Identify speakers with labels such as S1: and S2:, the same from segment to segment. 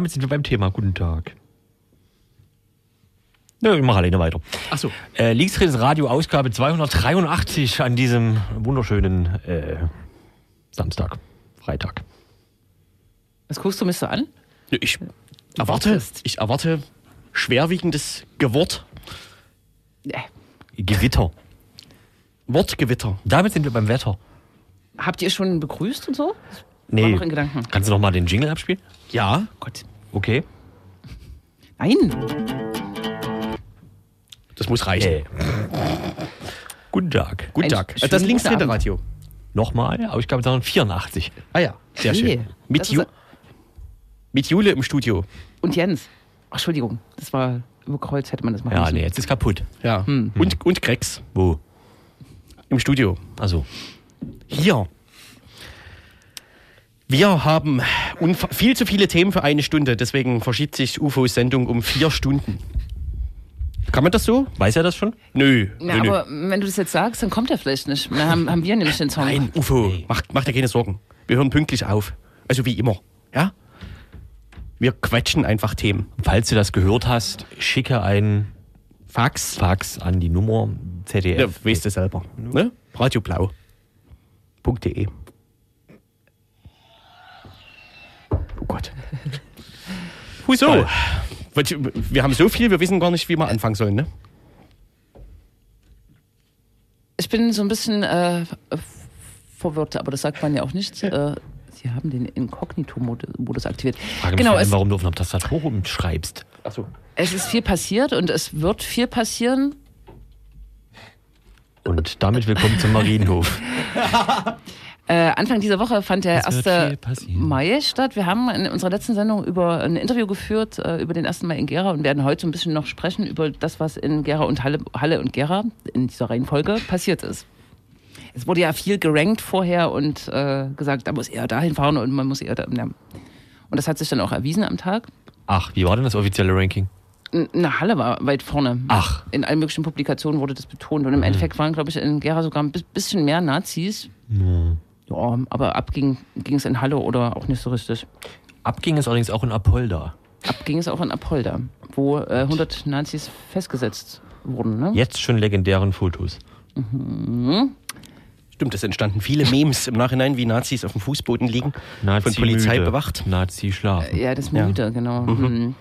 S1: damit sind wir beim Thema. Guten Tag. Ja, ich mache alleine weiter.
S2: Achso.
S1: Äh, Linksdrehtes Radio, Ausgabe 283 an diesem wunderschönen äh, Samstag, Freitag.
S3: Was guckst du mich so an?
S2: Ich erwarte,
S3: wartest.
S2: ich erwarte schwerwiegendes Gewort.
S3: Äh,
S1: Gewitter.
S2: Wortgewitter.
S1: Damit sind wir beim Wetter.
S3: habt ihr schon begrüßt und so? War
S1: Nee.
S3: noch in Gedanken.
S1: Kannst du noch mal den Jingle abspielen?
S2: Ja.
S3: Gott.
S1: Okay.
S3: Nein.
S2: Das muss reichen.
S1: Äh. Guten Tag.
S2: Guten
S3: Ein
S2: Tag.
S3: schönen
S2: Das
S3: guten
S2: linksdrehte
S3: Abend.
S2: Radio.
S1: Nochmal, Ausgabe 284.
S2: Ah ja, sehr
S3: Hey,
S2: schön. Mit, Ju mit Jule im Studio.
S3: Und Jens. Ach, Entschuldigung, das war überkreuzt, hätte man das machen
S1: Ja,
S3: müssen.
S1: nee, jetzt ist kaputt.
S2: Ja.
S3: Hm.
S2: Und, und Grex
S1: Wo?
S2: im Studio.
S1: Also,
S2: Hier. Wir haben viel zu viele Themen für eine Stunde, deswegen verschiebt sich UFOs Sendung um vier Stunden. Kann man das so?
S1: weiß er das schon?
S2: Nö.
S3: Na,
S2: nö, nö.
S3: aber wenn du das jetzt sagst, dann kommt er vielleicht nicht. Dann haben, haben wir nämlich den Song.
S2: Nein, UFO, mach, mach dir keine Sorgen. Wir hören pünktlich auf. Also wie immer. Ja? Wir quetschen einfach Themen.
S1: Falls du das gehört hast, schicke ein
S2: Fax.
S1: Fax an die Nummer
S2: Ja,
S1: ZDF.
S2: weißt du selber. Ne? Radioblau.de Gott. Wieso?
S1: Toll.
S2: Wir haben so viel, wir wissen gar nicht, wie wir anfangen sollen, ne?
S3: Ich bin so ein bisschen äh, verwirrt, aber das sagt man ja auch nicht. Äh, Sie haben den Inkognito-Modus aktiviert.
S1: Frage mich
S3: genau,
S1: vor allem,
S3: es,
S1: warum du auf einer Tastatur rumschreibst.
S2: Achso.
S3: es ist viel passiert und es wird viel passieren.
S1: Und damit willkommen zum Marienhof.
S3: Äh, Anfang dieser Woche fand der
S1: Es wird
S3: 1.
S1: viel passieren.
S3: Mai statt. Wir haben in unserer letzten Sendung über ein Interview geführt äh, über den 1. Mai in Gera und werden heute so ein bisschen noch sprechen über das, was in Gera und Halle, Halle und Gera in dieser Reihenfolge passiert ist. Es wurde ja viel gerankt vorher und äh, gesagt, da muss er dahin fahren und man muss eher da. Ja. Und das hat sich dann auch erwiesen am Tag.
S1: Ach, wie war denn das offizielle Ranking?
S3: Na, Halle war weit vorne.
S1: Ach.
S3: In allen möglichen Publikationen wurde das betont. Und im Endeffekt waren, glaube ich, in Gera sogar ein bi- bisschen mehr Nazis. Ja, aber ab ging, es in Halle oder auch nicht so richtig.
S1: Abging es allerdings auch in Apolda.
S3: Ab ging es auch in Apolda, wo äh, 100 Nazis festgesetzt wurden. Ne?
S1: Jetzt schon legendären Fotos.
S2: Stimmt, es entstanden viele Memes im Nachhinein, wie Nazis auf dem Fußboden liegen,
S1: Nazi
S2: von Polizei
S1: müde.
S2: bewacht.
S1: Nazi schlafen.
S3: Ja, das
S2: Ja.
S3: Müde, genau. Mhm.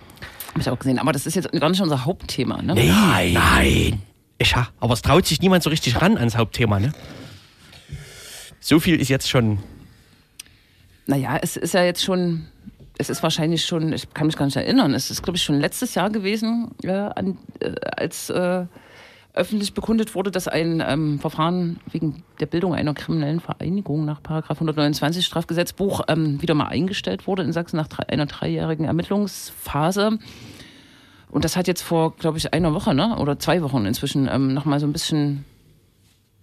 S3: Hab ich auch gesehen. Aber das ist jetzt gar nicht unser Hauptthema. Ne?
S2: Nein, nein. Ich, ha- aber es traut sich niemand so richtig ran ans Hauptthema, ne? So viel ist jetzt schon.
S3: Naja, es ist ja jetzt schon, es ist wahrscheinlich schon, ich kann mich gar nicht erinnern, es ist, glaube ich, schon letztes Jahr gewesen, äh, an, äh, als äh, öffentlich bekundet wurde, dass ein ähm, Verfahren wegen der Bildung einer kriminellen Vereinigung nach Paragraph 129 Strafgesetzbuch ähm, wieder mal eingestellt wurde in Sachsen nach drei, einer dreijährigen Ermittlungsphase. Und das hat jetzt vor, glaube ich, einer Woche ne? oder zwei Wochen inzwischen ähm, nochmal so ein bisschen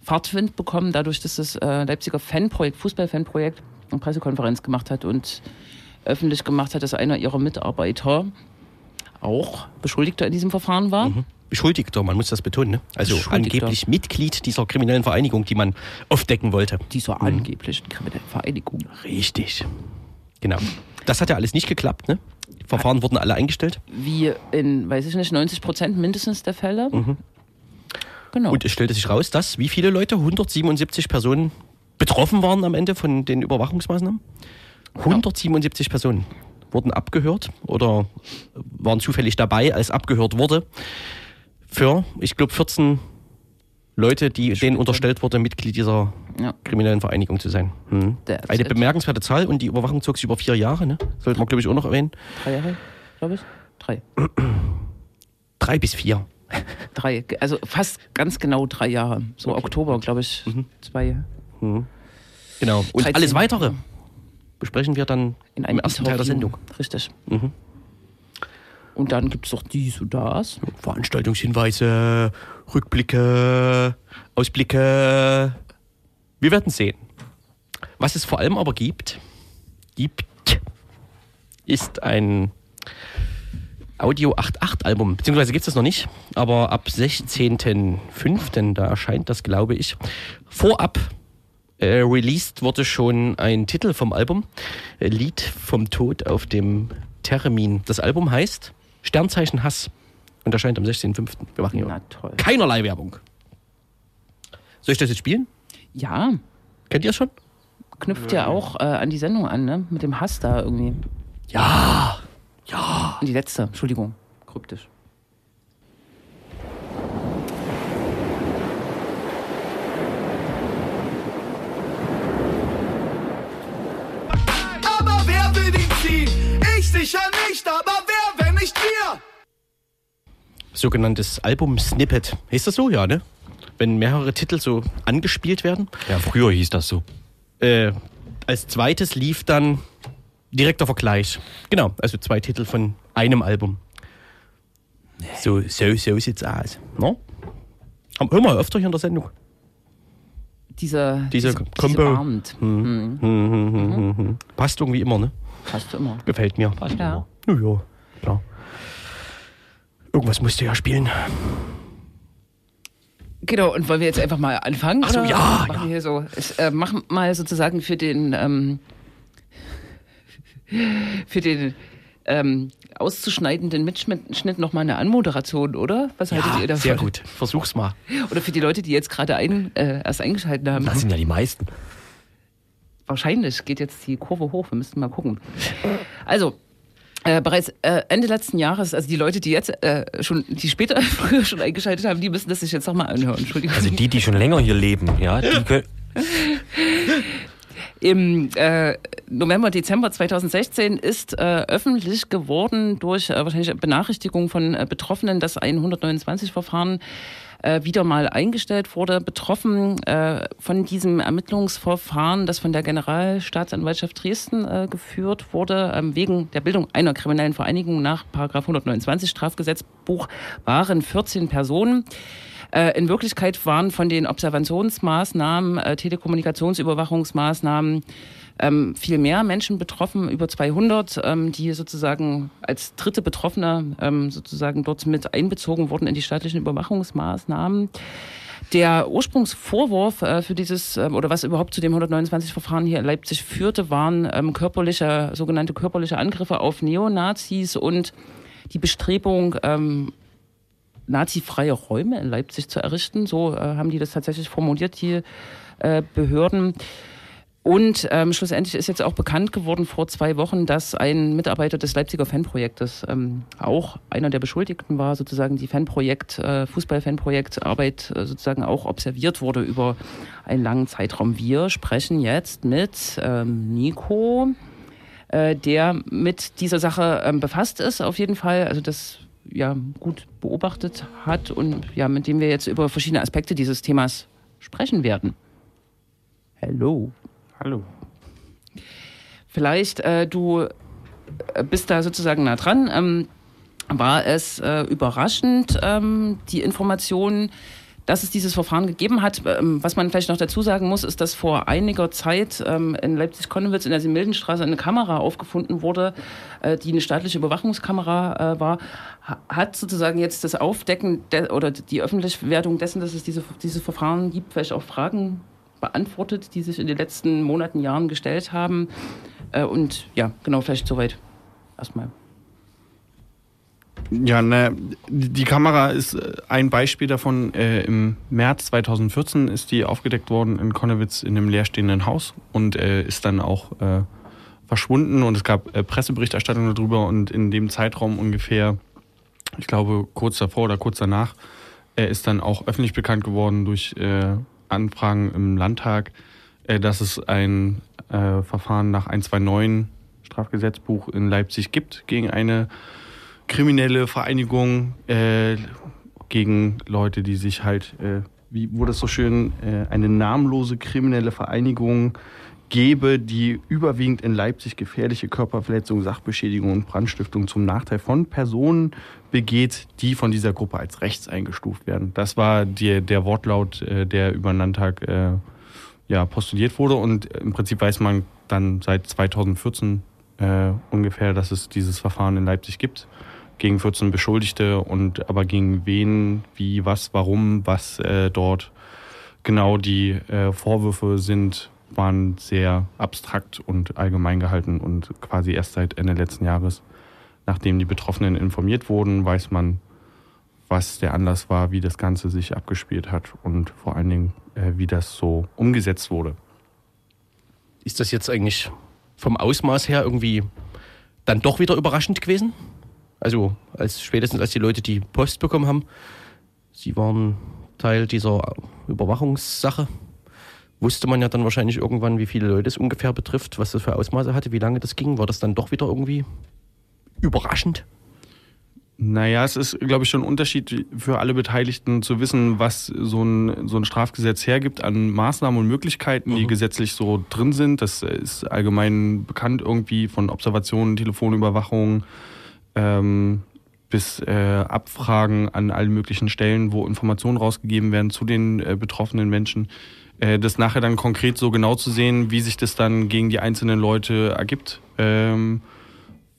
S3: Fahrtwind bekommen, dadurch, dass das äh, Leipziger Fanprojekt, Fußballfanprojekt, eine Pressekonferenz gemacht hat und öffentlich gemacht hat, dass einer ihrer Mitarbeiter auch Beschuldigter in diesem Verfahren war.
S2: Beschuldigter, man muss das betonen, ne? Also angeblich Mitglied dieser kriminellen Vereinigung, die man aufdecken wollte.
S3: Dieser angeblichen kriminellen Vereinigung.
S2: Richtig. Genau. Das hat ja alles nicht geklappt, ne? Die Verfahren wurden alle eingestellt.
S3: Wie in, weiß ich nicht, 90 Prozent mindestens der Fälle. Genau.
S2: Und es stellte sich raus, dass wie viele Leute? 177 Personen betroffen waren am Ende von den Überwachungsmaßnahmen? 177 Personen wurden abgehört oder waren zufällig dabei, als abgehört wurde. Für, ich glaube, 14 Leute, die denen unterstellt wurde, Mitglied dieser
S3: Ja.
S2: kriminellen Vereinigung zu sein. Hm. Eine bemerkenswerte Zahl und die Überwachung zog sich über vier Jahre, ne? Sollte man, glaube ich, auch noch erwähnen.
S3: Drei Jahre, glaube ich. Drei.
S2: Drei bis vier.
S3: Drei. Also fast ganz genau drei Jahre. So Oktober, glaube ich. Zwei.
S2: Genau. Und
S3: 13.
S2: alles weitere besprechen wir dann
S3: In
S2: im
S3: einem
S2: ersten Teil der. Sendung.
S3: Richtig. Und dann gibt es doch dies und das.
S2: Veranstaltungshinweise, Rückblicke, Ausblicke. Wir werden sehen. Was es vor allem aber gibt, gibt, ist ein Audio 8.8 Album. Beziehungsweise gibt es das noch nicht, aber ab 16.05., da erscheint das, glaube ich, vorab Äh, released wurde schon ein Titel vom Album, äh, Lied vom Tod auf dem Termin. Das Album heißt Sternzeichen Hass und erscheint am 16.05. Wir machen
S3: Na
S2: hier
S3: toll.
S2: keinerlei Werbung. Soll ich das jetzt spielen?
S3: Ja,
S2: Kennt ihr es schon?
S3: knüpft ja auch äh, an die Sendung an, ne? Mit dem Hass da irgendwie.
S2: Ja, ja.
S3: Die letzte, Entschuldigung. Kryptisch.
S4: Aber wer will ihn ziehen? Ich sicher nicht, aber wer, wenn nicht wir?
S2: Sogenanntes Album-Snippet. Heißt das so? Ja, ne? Wenn mehrere Titel so angespielt werden.
S1: Ja, früher hieß das so.
S2: Äh, als zweites lief dann direkter Vergleich. Genau, also zwei Titel von einem Album. So, so, so sieht's aus. No? Haben- Hören wir öfter hier in der Sendung.
S3: Diese,
S2: Diese
S3: diese,
S2: Combo.
S3: diese Abend.
S2: Hm, hm, hm, hm, hm. Passt irgendwie immer, ne?
S3: Passt immer.
S2: Gefällt mir.
S3: Ja.
S2: Na ja, klar. Irgendwas musst du ja spielen.
S3: Genau, und wollen wir jetzt einfach mal anfangen?
S2: Ach so, ja,
S3: Machen
S2: ja.
S3: wir hier so. Ich äh, mach mal sozusagen für den, ähm, für den ähm, auszuschneidenden Mitschnitt nochmal eine Anmoderation, oder? Was haltet ihr davon?
S2: sehr gut. Versuch's mal.
S3: Oder für die Leute, die jetzt gerade ein, äh, erst eingeschaltet haben.
S1: Das sind ja die meisten.
S3: Wahrscheinlich geht jetzt die Kurve hoch. Wir müssten mal gucken. Also, äh, bereits äh, Ende letzten Jahres, also die Leute, die jetzt äh, schon, die später früher schon eingeschaltet haben, die müssen das sich jetzt nochmal anhören. Entschuldigung.
S1: Also die, die schon länger hier leben, ja, die können.
S3: Im äh, November, Dezember 2016 ist äh, öffentlich geworden durch äh, wahrscheinlich Benachrichtigung von äh, Betroffenen, dass ein 129-Verfahren äh, wieder mal eingestellt wurde. Betroffen äh, von diesem Ermittlungsverfahren, das von der Generalstaatsanwaltschaft Dresden äh, geführt wurde, ähm, wegen der Bildung einer kriminellen Vereinigung nach Paragraph 129 Strafgesetzbuch, waren 14 Personen. Äh, in Wirklichkeit waren von den Observationsmaßnahmen, äh, Telekommunikationsüberwachungsmaßnahmen ähm, viel mehr Menschen betroffen, über 200, ähm, die sozusagen als dritte Betroffene ähm, sozusagen dort mit einbezogen wurden in die staatlichen Überwachungsmaßnahmen. Der Ursprungsvorwurf äh, für dieses ähm, oder was überhaupt zu dem 129-Verfahren hier in Leipzig führte, waren ähm, körperliche, sogenannte körperliche Angriffe auf Neonazis und die Bestrebung, ähm, nazifreie Räume in Leipzig zu errichten. So äh, haben die das tatsächlich formuliert, die äh, Behörden. Und ähm, schlussendlich ist jetzt auch bekannt geworden vor zwei Wochen, dass ein Mitarbeiter des Leipziger Fanprojektes ähm, auch einer der Beschuldigten war, sozusagen die Fanprojekt, äh, Fußball-Fanprojektarbeit äh, sozusagen auch observiert wurde über einen langen Zeitraum. Wir sprechen jetzt mit ähm, Nico, äh, der mit dieser Sache ähm, befasst ist, auf jeden Fall. Also das ja gut beobachtet hat und ja, mit dem wir jetzt über verschiedene Aspekte dieses Themas sprechen werden. Hello.
S1: Hallo.
S3: Vielleicht, äh, du äh, bist da sozusagen nah dran. Ähm, war es äh, überraschend, ähm, die Information, dass es dieses Verfahren gegeben hat? Ähm, was man vielleicht noch dazu sagen muss, ist, dass vor einiger Zeit ähm, in Leipzig-Konnewitz in der Simildenstraße eine Kamera aufgefunden wurde, äh, die eine staatliche Überwachungskamera äh, war. Ha hat sozusagen jetzt das Aufdecken de oder die Öffentlichwerdung dessen, dass es diese, dieses Verfahren gibt, vielleicht auch Fragen beantwortet, die sich in den letzten Monaten, Jahren gestellt haben. Äh, und ja, genau, vielleicht soweit erstmal.
S5: Ja, ne, die Kamera ist äh, ein Beispiel davon. Äh, Im März 2014 ist die aufgedeckt worden in Konnewitz in einem leerstehenden Haus und äh, ist dann auch äh, verschwunden und es gab äh, Presseberichterstattung darüber und in dem Zeitraum ungefähr, ich glaube kurz davor oder kurz danach, äh, ist dann auch öffentlich bekannt geworden durch Anfragen im Landtag, dass es ein Verfahren nach 129 Strafgesetzbuch in Leipzig gibt gegen eine kriminelle Vereinigung äh, gegen Leute, die sich halt, äh, wie wurde es so schön, äh, eine namenlose kriminelle Vereinigung gebe, die überwiegend in Leipzig gefährliche Körperverletzung, Sachbeschädigung und Brandstiftung zum Nachteil von Personen begeht, die von dieser Gruppe als rechts eingestuft werden. Das war die, der Wortlaut, äh, der über den Landtag äh, ja, postuliert wurde und im Prinzip weiß man dann seit 2014 äh, ungefähr, dass es dieses Verfahren in Leipzig gibt gegen 14 Beschuldigte und aber gegen wen, wie, was, warum, was äh, dort genau die äh, Vorwürfe sind, waren sehr abstrakt und allgemein gehalten und quasi erst seit Ende letzten Jahres, nachdem die Betroffenen informiert wurden, weiß man, was der Anlass war, wie das Ganze sich abgespielt hat und vor allen Dingen, äh, wie das so umgesetzt wurde.
S2: Ist das jetzt eigentlich vom Ausmaß her irgendwie dann doch wieder überraschend gewesen? Also als spätestens als die Leute die Post bekommen haben, sie waren Teil dieser Überwachungssache, wusste man ja dann wahrscheinlich irgendwann, wie viele Leute es ungefähr betrifft, was das für Ausmaße hatte, wie lange das ging. War das dann doch wieder irgendwie überraschend?
S5: Naja, es ist, glaube ich, schon ein Unterschied für alle Beteiligten zu wissen, was so ein, so ein Strafgesetz hergibt an Maßnahmen und Möglichkeiten, die
S2: Mhm.
S5: gesetzlich so drin sind. Das ist allgemein bekannt irgendwie von Observationen, Telefonüberwachung ähm, bis äh, Abfragen an allen möglichen Stellen, wo Informationen rausgegeben werden zu den äh, betroffenen Menschen. Äh, das nachher dann konkret so genau zu sehen, wie sich das dann gegen die einzelnen Leute ergibt. Ähm,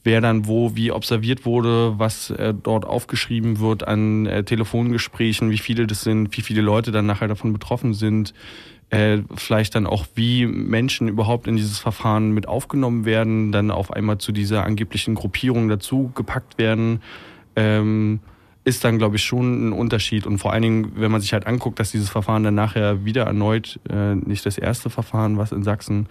S5: wer dann wo wie observiert wurde, was äh, dort aufgeschrieben wird an äh, Telefongesprächen, wie viele das sind, wie viele Leute dann nachher davon betroffen sind, äh, vielleicht dann auch wie Menschen überhaupt in dieses Verfahren mit aufgenommen werden, dann auf einmal zu dieser angeblichen Gruppierung dazu gepackt werden, ähm, ist dann glaube ich schon ein Unterschied. Und vor allen Dingen, wenn man sich halt anguckt, dass dieses Verfahren dann nachher wieder erneut äh, nicht das erste Verfahren, was in Sachsen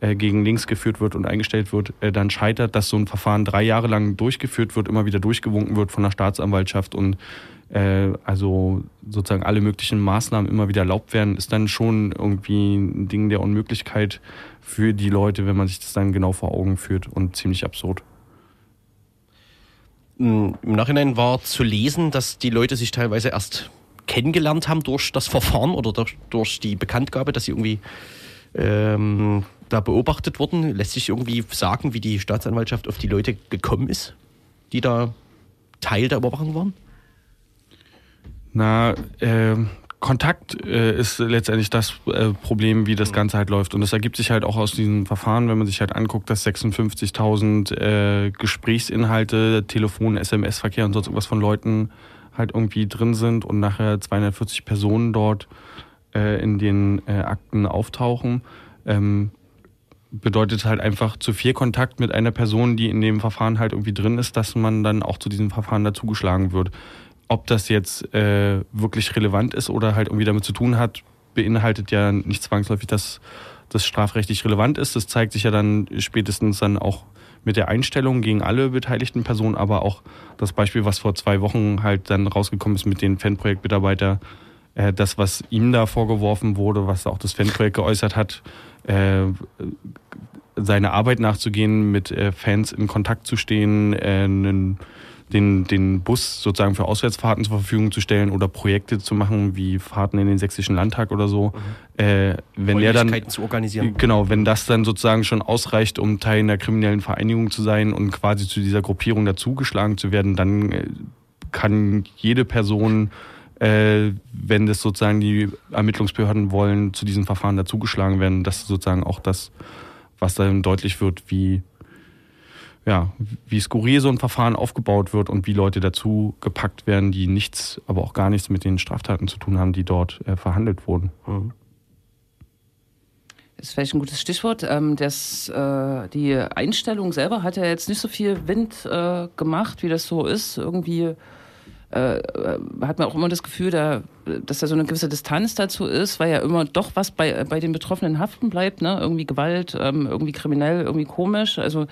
S5: äh, gegen links geführt wird und eingestellt wird, äh, dann scheitert, dass so ein Verfahren drei Jahre lang durchgeführt wird, immer wieder durchgewunken wird von der Staatsanwaltschaft und also sozusagen alle möglichen Maßnahmen immer wieder erlaubt werden, ist dann schon irgendwie ein Ding der Unmöglichkeit für die Leute, wenn man sich das dann genau vor Augen führt und ziemlich absurd.
S2: Im Nachhinein war zu lesen, dass die Leute sich teilweise erst kennengelernt haben durch das Verfahren oder durch, durch die Bekanntgabe, dass sie irgendwie ähm, da beobachtet wurden. Lässt sich irgendwie sagen, wie die Staatsanwaltschaft auf die Leute gekommen ist, die da Teil der Überwachung waren?
S5: Na, äh, Kontakt äh, ist letztendlich das äh, Problem, wie das Ganze halt läuft. Und das ergibt sich halt auch aus diesem Verfahren, wenn man sich halt anguckt, dass 56.000 äh, Gesprächsinhalte, Telefon, SMS-Verkehr und sonst irgendwas von Leuten halt irgendwie drin sind und nachher 240 Personen dort äh, in den äh, Akten auftauchen. Ähm, bedeutet halt einfach zu viel Kontakt mit einer Person, die in dem Verfahren halt irgendwie drin ist, dass man dann auch zu diesem Verfahren dazugeschlagen wird. Ob das jetzt äh, wirklich relevant ist oder halt irgendwie damit zu tun hat, beinhaltet ja nicht zwangsläufig, dass das strafrechtlich relevant ist. Das zeigt sich ja dann spätestens dann auch mit der Einstellung gegen alle beteiligten Personen, aber auch das Beispiel, was vor zwei Wochen halt dann rausgekommen ist mit den Fanprojektmitarbeiter, äh, das, was ihm da vorgeworfen wurde, was auch das Fanprojekt geäußert hat, äh, seine Arbeit nachzugehen, mit äh, Fans in Kontakt zu stehen, äh, einen, den, den Bus sozusagen für Auswärtsfahrten zur Verfügung zu stellen oder Projekte zu machen, wie Fahrten in den sächsischen Landtag oder so. Äh, wenn der dann
S2: zu organisieren.
S5: Genau, wenn das dann sozusagen schon ausreicht, um Teil einer kriminellen Vereinigung zu sein und quasi zu dieser Gruppierung dazugeschlagen zu werden, dann äh, kann jede Person, äh, wenn das sozusagen die Ermittlungsbehörden wollen, zu diesem Verfahren dazugeschlagen werden. Das ist sozusagen auch das, was dann deutlich wird, wie ja, wie skurril so ein Verfahren aufgebaut wird und wie Leute dazu gepackt werden, die nichts, aber auch gar nichts mit den Straftaten zu tun haben, die dort äh, verhandelt wurden.
S3: Das ist vielleicht ein gutes Stichwort. Ähm, das, äh, die Einstellung selber hat ja jetzt nicht so viel Wind äh, gemacht, wie das so ist. Irgendwie äh, äh, hat man auch immer das Gefühl, da, dass da so eine gewisse Distanz dazu ist, weil ja immer doch was bei, bei den Betroffenen haften bleibt. Ne? Irgendwie Gewalt, ähm, irgendwie kriminell, irgendwie komisch. Also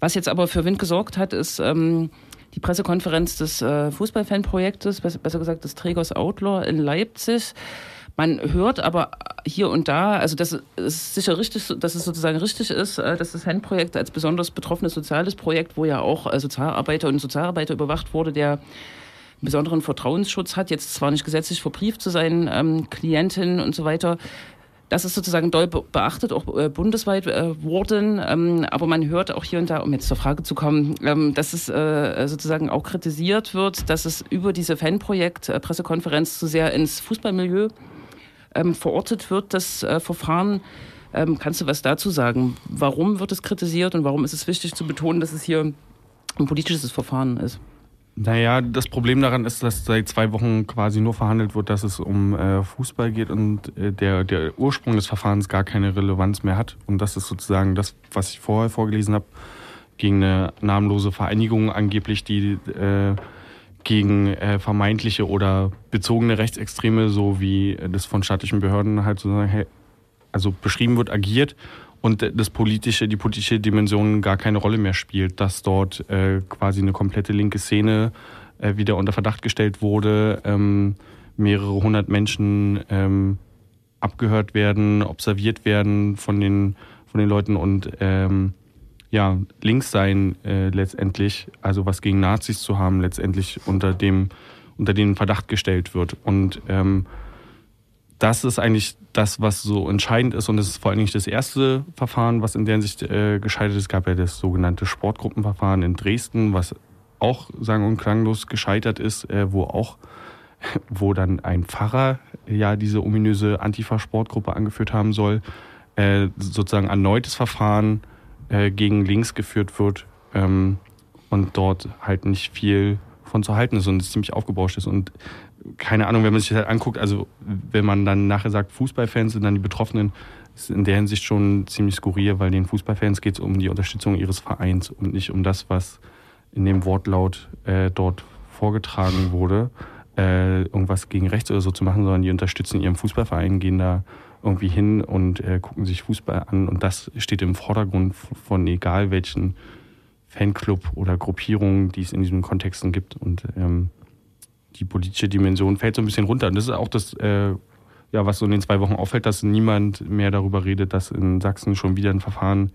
S3: was jetzt aber für Wind gesorgt hat, ist ähm, die Pressekonferenz des äh, Fußballfanprojektes, besser, gesagt des Trägers Outlaw in Leipzig. Man hört aber hier und da, also das ist sicher richtig, dass es sozusagen richtig ist, äh, dass das Handprojekt als besonders betroffenes soziales Projekt, wo ja auch äh, Sozialarbeiter und Sozialarbeiter überwacht wurde, der besonderen Vertrauensschutz hat, jetzt zwar nicht gesetzlich verbrieft zu seinen ähm, Klientinnen und so weiter. Das ist sozusagen doll be- beachtet, auch äh, bundesweit äh, worden. Ähm, aber man hört auch hier und da, um jetzt zur Frage zu kommen, ähm, dass es äh, sozusagen auch kritisiert wird, dass es über diese Fanprojekt-Pressekonferenz zu sehr ins Fußballmilieu ähm, verortet wird, das äh, Verfahren. Ähm, kannst du was dazu sagen? Warum wird es kritisiert und warum ist es wichtig zu betonen, dass es hier ein politisches Verfahren ist?
S5: Naja, das Problem daran ist, dass seit zwei Wochen quasi nur verhandelt wird, dass es um äh, Fußball geht und äh, der, der Ursprung des Verfahrens gar keine Relevanz mehr hat. Und das ist sozusagen das, was ich vorher vorgelesen habe, gegen eine namenlose Vereinigung angeblich, die äh, gegen äh, vermeintliche oder bezogene Rechtsextreme, so wie das von staatlichen Behörden halt sozusagen also beschrieben wird, agiert und das politische, die politische Dimension gar keine Rolle mehr spielt, dass dort äh, quasi eine komplette linke Szene äh, wieder unter Verdacht gestellt wurde, ähm, mehrere hundert Menschen ähm, abgehört werden, observiert werden von den von den Leuten und ähm, ja, links sein äh, letztendlich, also was gegen Nazis zu haben, letztendlich unter dem, unter den Verdacht gestellt wird. Und ähm, das ist eigentlich das, was so entscheidend ist. Und das ist vor allem nicht das erste Verfahren, was in der Hinsicht äh, gescheitert ist. Es gab ja das sogenannte Sportgruppenverfahren in Dresden, was auch sang- und klanglos gescheitert ist, äh, wo auch, wo dann ein Pfarrer ja diese ominöse Antifa-Sportgruppe angeführt haben soll. Äh, sozusagen erneutes Verfahren äh, gegen links geführt wird ähm, und dort halt nicht viel von zu halten ist und es ziemlich aufgebauscht ist. Und keine Ahnung, wenn man sich halt anguckt, also wenn man dann nachher sagt, Fußballfans sind dann die Betroffenen, ist in der Hinsicht schon ziemlich skurril, weil den Fußballfans geht es um die Unterstützung ihres Vereins und nicht um das, was in dem Wortlaut äh, dort vorgetragen wurde, äh, irgendwas gegen rechts oder so zu machen, sondern die unterstützen ihren Fußballverein, gehen da irgendwie hin und äh, gucken sich Fußball an. Und das steht im Vordergrund von egal welchen Fanclub oder Gruppierungen, die es in diesen Kontexten gibt. Und ähm, die politische Dimension fällt so ein bisschen runter. Und das ist auch das, äh, ja, was so in den zwei Wochen auffällt, dass niemand mehr darüber redet, dass in Sachsen schon wieder ein Verfahren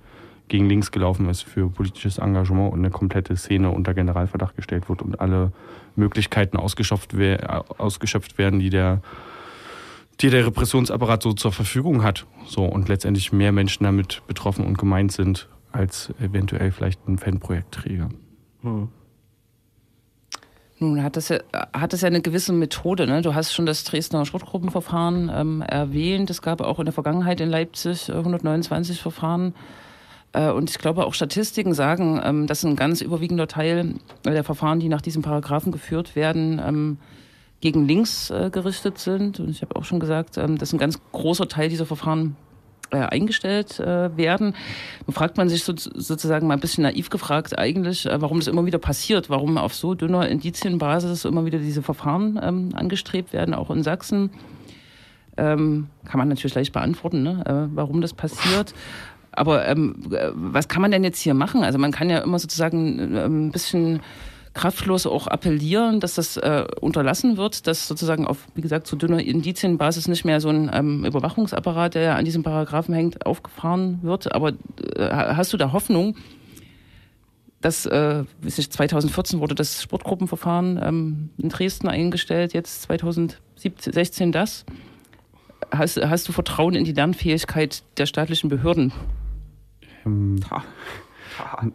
S5: gegen links gelaufen ist für politisches Engagement und eine komplette Szene unter Generalverdacht gestellt wird und alle Möglichkeiten ausgeschöpft, ausgeschöpft werden, die der die der Repressionsapparat so zur Verfügung hat. So und letztendlich mehr Menschen damit betroffen und gemeint sind als eventuell vielleicht ein Fanprojektträger. Hm.
S3: Nun hat das, ja, hat das ja eine gewisse Methode. Ne? Du hast schon das Dresdner Sportgruppenverfahren ähm, erwähnt. Es gab auch in der Vergangenheit in Leipzig 129 äh, Verfahren. Äh, und ich glaube, auch Statistiken sagen, ähm, dass ein ganz überwiegender Teil der Verfahren, die nach diesem Paragraphen geführt werden, ähm, gegen links äh, gerichtet sind. Und ich habe auch schon gesagt, ähm, dass ein ganz großer Teil dieser Verfahren äh, eingestellt äh, werden. Nun fragt man sich so, sozusagen mal ein bisschen naiv gefragt eigentlich, äh, warum das immer wieder passiert, warum auf so dünner Indizienbasis immer wieder diese Verfahren ähm, angestrebt werden, auch in Sachsen. Ähm, kann man natürlich leicht beantworten, ne? Äh, warum das passiert. Aber ähm, äh, was kann man denn jetzt hier machen? Also man kann ja immer sozusagen äh, ein bisschen kraftlos auch appellieren, dass das äh, unterlassen wird, dass sozusagen auf, wie gesagt, zu dünner Indizienbasis nicht mehr so ein ähm, Überwachungsapparat, der ja an diesem Paragraphen hängt, aufgefahren wird. Aber äh, hast du da Hoffnung, dass, äh, 2014 wurde das Sportgruppenverfahren ähm, in Dresden eingestellt, jetzt 2016 das. Hast, hast du Vertrauen in die Lernfähigkeit der staatlichen Behörden?
S5: Ähm,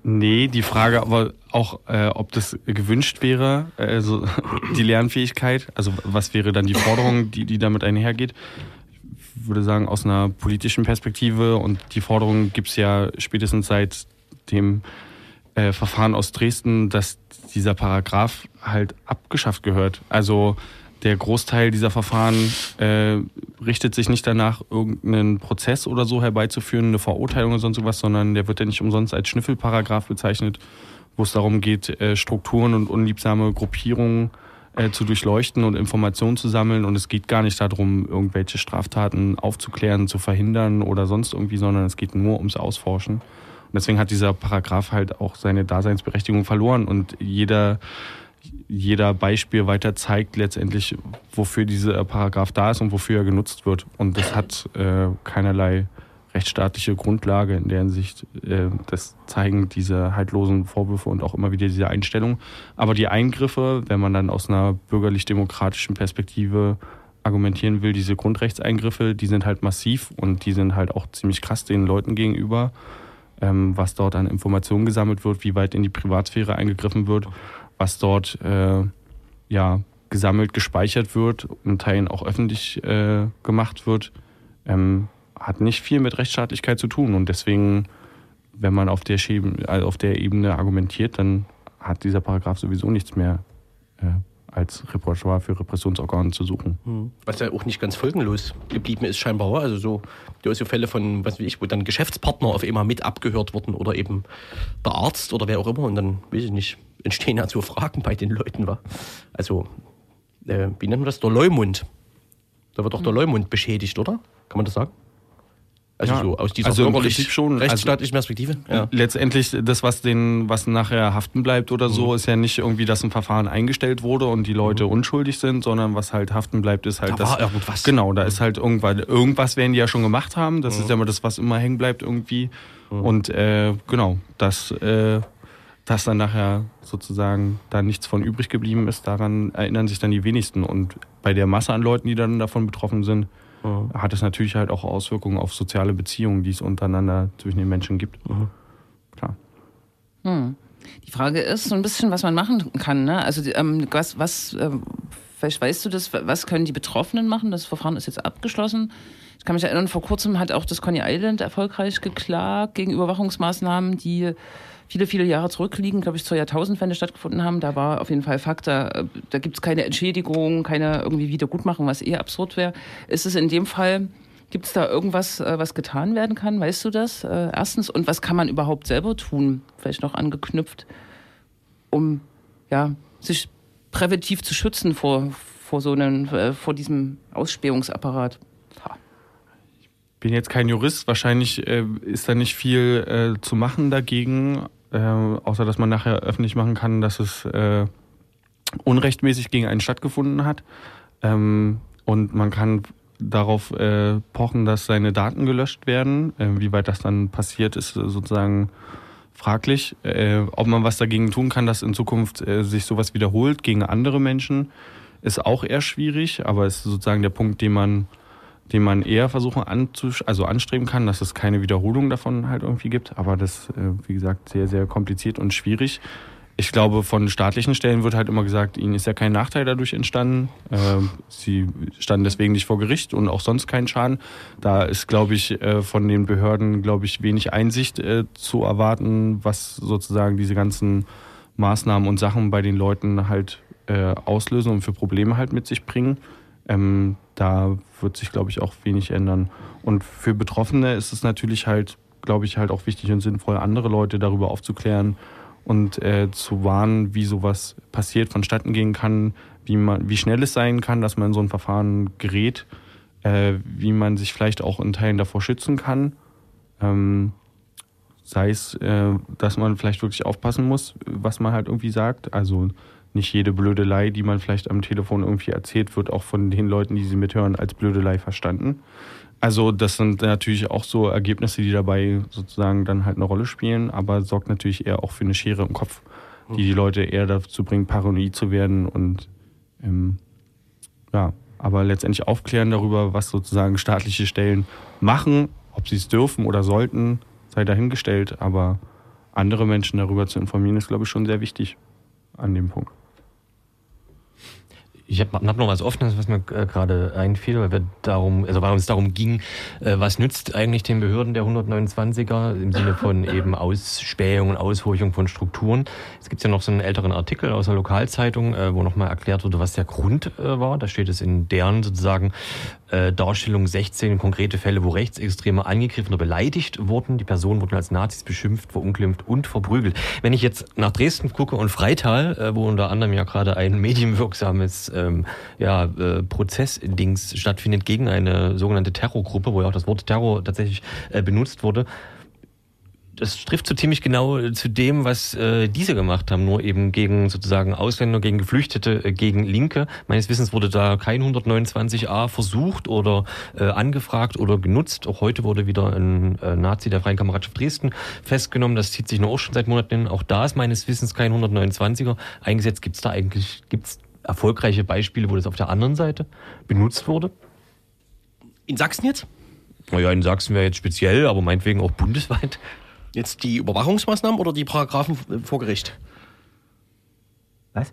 S5: Nee, die Frage aber auch, äh, ob das gewünscht wäre, also die Lernfähigkeit, also was wäre dann die Forderung, die, die damit einhergeht. Ich würde sagen, aus einer politischen Perspektive und die Forderung gibt es ja spätestens seit dem äh, Verfahren aus Dresden, dass dieser Paragraph halt abgeschafft gehört. Also der Großteil dieser Verfahren äh, richtet sich nicht danach, irgendeinen Prozess oder so herbeizuführen, eine Verurteilung oder sonst was, sondern der wird ja nicht umsonst als Schnüffelparagraph bezeichnet, wo es darum geht, äh, Strukturen und unliebsame Gruppierungen äh, zu durchleuchten und Informationen zu sammeln. Und es geht gar nicht darum, irgendwelche Straftaten aufzuklären, zu verhindern oder sonst irgendwie, sondern es geht nur ums Ausforschen. Und deswegen hat dieser Paragraph halt auch seine Daseinsberechtigung verloren und jeder jeder Beispiel weiter zeigt letztendlich, wofür dieser Paragraph da ist und wofür er genutzt wird. Und das hat äh, keinerlei rechtsstaatliche Grundlage in der Hinsicht. Äh, das zeigen diese haltlosen Vorwürfe und auch immer wieder diese Einstellung. Aber die Eingriffe, wenn man dann aus einer bürgerlich-demokratischen Perspektive argumentieren will, diese Grundrechtseingriffe, die sind halt massiv und die sind halt auch ziemlich krass den Leuten gegenüber, ähm, was dort an Informationen gesammelt wird, wie weit in die Privatsphäre eingegriffen wird was dort äh, ja, gesammelt, gespeichert wird und Teilen auch öffentlich äh, gemacht wird, ähm, hat nicht viel mit Rechtsstaatlichkeit zu tun. Und deswegen, wenn man auf der, Schäben, also auf der Ebene argumentiert, dann hat dieser Paragraph sowieso nichts mehr äh, als Repertoire für Repressionsorgane zu suchen.
S2: Was ja auch nicht ganz folgenlos geblieben ist, scheinbar. war. Also so, du hast so Fälle von, was weiß ich, wo dann Geschäftspartner auf einmal mit abgehört wurden oder eben der Arzt oder wer auch immer. Und dann, weiß ich nicht, entstehen ja so Fragen bei den Leuten. Wa? Also, äh, wie nennt man das? Der Leumund. Da wird doch der Leumund beschädigt, oder? Kann man das sagen? Also
S5: Ja,
S2: so aus dieser
S5: also Prinzip schon. Also
S2: rechtsstaatlichen Perspektive? Ja.
S5: Letztendlich, das, was den, was nachher haften bleibt oder
S2: Mhm.
S5: so, ist ja nicht irgendwie, dass ein Verfahren eingestellt wurde und die Leute unschuldig sind, sondern was halt haften bleibt, ist halt
S2: Da
S5: das.
S2: war irgendwas.
S5: Genau, da ist halt irgendwann, irgendwas werden die ja schon gemacht haben. Das
S2: Mhm.
S5: ist ja immer das, was immer hängen bleibt irgendwie. Und äh, genau, dass, äh, dass dann nachher sozusagen da nichts von übrig geblieben ist, daran erinnern sich dann die wenigsten. Und bei der Masse an Leuten, die dann davon betroffen sind, hat es natürlich halt auch Auswirkungen auf soziale Beziehungen, die es untereinander zwischen den Menschen gibt. Klar.
S3: Die Frage ist so ein bisschen, was man machen kann. Ne? Also ähm, was, was ähm, vielleicht weißt du das, was können die Betroffenen machen? Das Verfahren ist jetzt abgeschlossen. Ich kann mich erinnern, vor kurzem hat auch das Coney Island erfolgreich geklagt gegen Überwachungsmaßnahmen, die viele, viele Jahre zurückliegen, glaube ich, zur Jahrtausendwende stattgefunden haben. Da war auf jeden Fall Fakt, da, äh, da gibt es keine Entschädigung, keine irgendwie Wiedergutmachung, was eh absurd wäre. Ist es in dem Fall, gibt es da irgendwas, äh, was getan werden kann? Weißt du das? Äh, erstens. Und was kann man überhaupt selber tun? Vielleicht noch angeknüpft, um ja, sich präventiv zu schützen vor, vor so einem, vor diesem Ausspähungsapparat.
S5: bin jetzt kein Jurist, wahrscheinlich äh, ist da nicht viel äh, zu machen dagegen, äh, außer dass man nachher öffentlich machen kann, dass es äh, unrechtmäßig gegen einen stattgefunden hat. Ähm, und man kann darauf äh, pochen, dass seine Daten gelöscht werden. Äh, wie weit das dann passiert, ist sozusagen fraglich. Äh, ob man was dagegen tun kann, dass in Zukunft äh, sich sowas wiederholt gegen andere Menschen, ist auch eher schwierig, aber ist sozusagen der Punkt, den man den man eher versuchen anzusch also anstreben kann, dass es keine Wiederholung davon halt irgendwie gibt. Aber das, äh, wie gesagt, sehr, sehr kompliziert und schwierig. Ich glaube, von staatlichen Stellen wird halt immer gesagt, ihnen ist ja kein Nachteil dadurch entstanden. Ähm, sie standen deswegen nicht vor Gericht und auch sonst kein Schaden. Da ist, glaube ich, äh, von den Behörden, glaube ich, wenig Einsicht äh, zu erwarten, was sozusagen diese ganzen Maßnahmen und Sachen bei den Leuten halt äh, auslösen und für Probleme halt mit sich bringen. Ähm, da wird sich, glaube ich, auch wenig ändern. Und für Betroffene ist es natürlich halt, glaube ich, halt auch wichtig und sinnvoll, andere Leute darüber aufzuklären und äh, zu warnen, wie sowas passiert, vonstatten gehen kann, wie man, wie schnell es sein kann, dass man in so ein Verfahren gerät, äh, wie man sich vielleicht auch in Teilen davor schützen kann. Ähm, sei es, äh, dass man vielleicht wirklich aufpassen muss, was man halt irgendwie sagt. Also nicht jede Blödelei, die man vielleicht am Telefon irgendwie erzählt, wird auch von den Leuten, die sie mithören, als Blödelei verstanden. Also das sind natürlich auch so Ergebnisse, die dabei sozusagen dann halt eine Rolle spielen, aber sorgt natürlich eher auch für eine Schere im Kopf, die die Leute eher dazu bringt, paranoid zu werden und ähm, ja, aber letztendlich aufklären darüber, was sozusagen staatliche Stellen machen, ob sie es dürfen oder sollten, sei dahingestellt, aber andere Menschen darüber zu informieren, ist, glaube ich, schon sehr wichtig an dem Punkt.
S1: Ich habe hab noch was Offenes, was mir äh, gerade einfiel, weil wir darum, also weil uns darum ging, äh, was nützt eigentlich den Behörden der 129er im Sinne von eben Ausspähung und Aushorchung von Strukturen. Es gibt ja noch so einen älteren Artikel aus der Lokalzeitung, äh, wo nochmal erklärt wurde, was der Grund war. Da steht es in deren sozusagen Darstellung 16 konkrete Fälle, wo Rechtsextreme angegriffen oder beleidigt wurden. Die Personen wurden als Nazis beschimpft, verunglimpft und verprügelt. Wenn ich jetzt nach Dresden gucke und Freital, wo unter anderem ja gerade ein medienwirksames ähm, ja, äh, Prozessdings stattfindet gegen eine sogenannte Terrorgruppe, wo ja auch das Wort Terror tatsächlich äh, benutzt wurde, das trifft so ziemlich genau äh, zu dem, was äh, diese gemacht haben, nur eben gegen sozusagen Ausländer, gegen Geflüchtete, äh, gegen Linke. Meines Wissens wurde da kein 129a versucht oder äh, angefragt oder genutzt. Auch heute wurde wieder ein Nazi der Freien Kameradschaft Dresden festgenommen. Das zieht sich nur auch schon seit Monaten hin. Auch da ist meines Wissens kein 129er eingesetzt. Gibt es da eigentlich gibt's erfolgreiche Beispiele, wo das auf der anderen Seite benutzt wurde?
S2: In Sachsen jetzt?
S1: Naja, in Sachsen wäre jetzt speziell, aber meinetwegen auch bundesweit.
S2: Jetzt die Überwachungsmaßnahmen oder die Paragraphen vor Gericht?
S1: Was?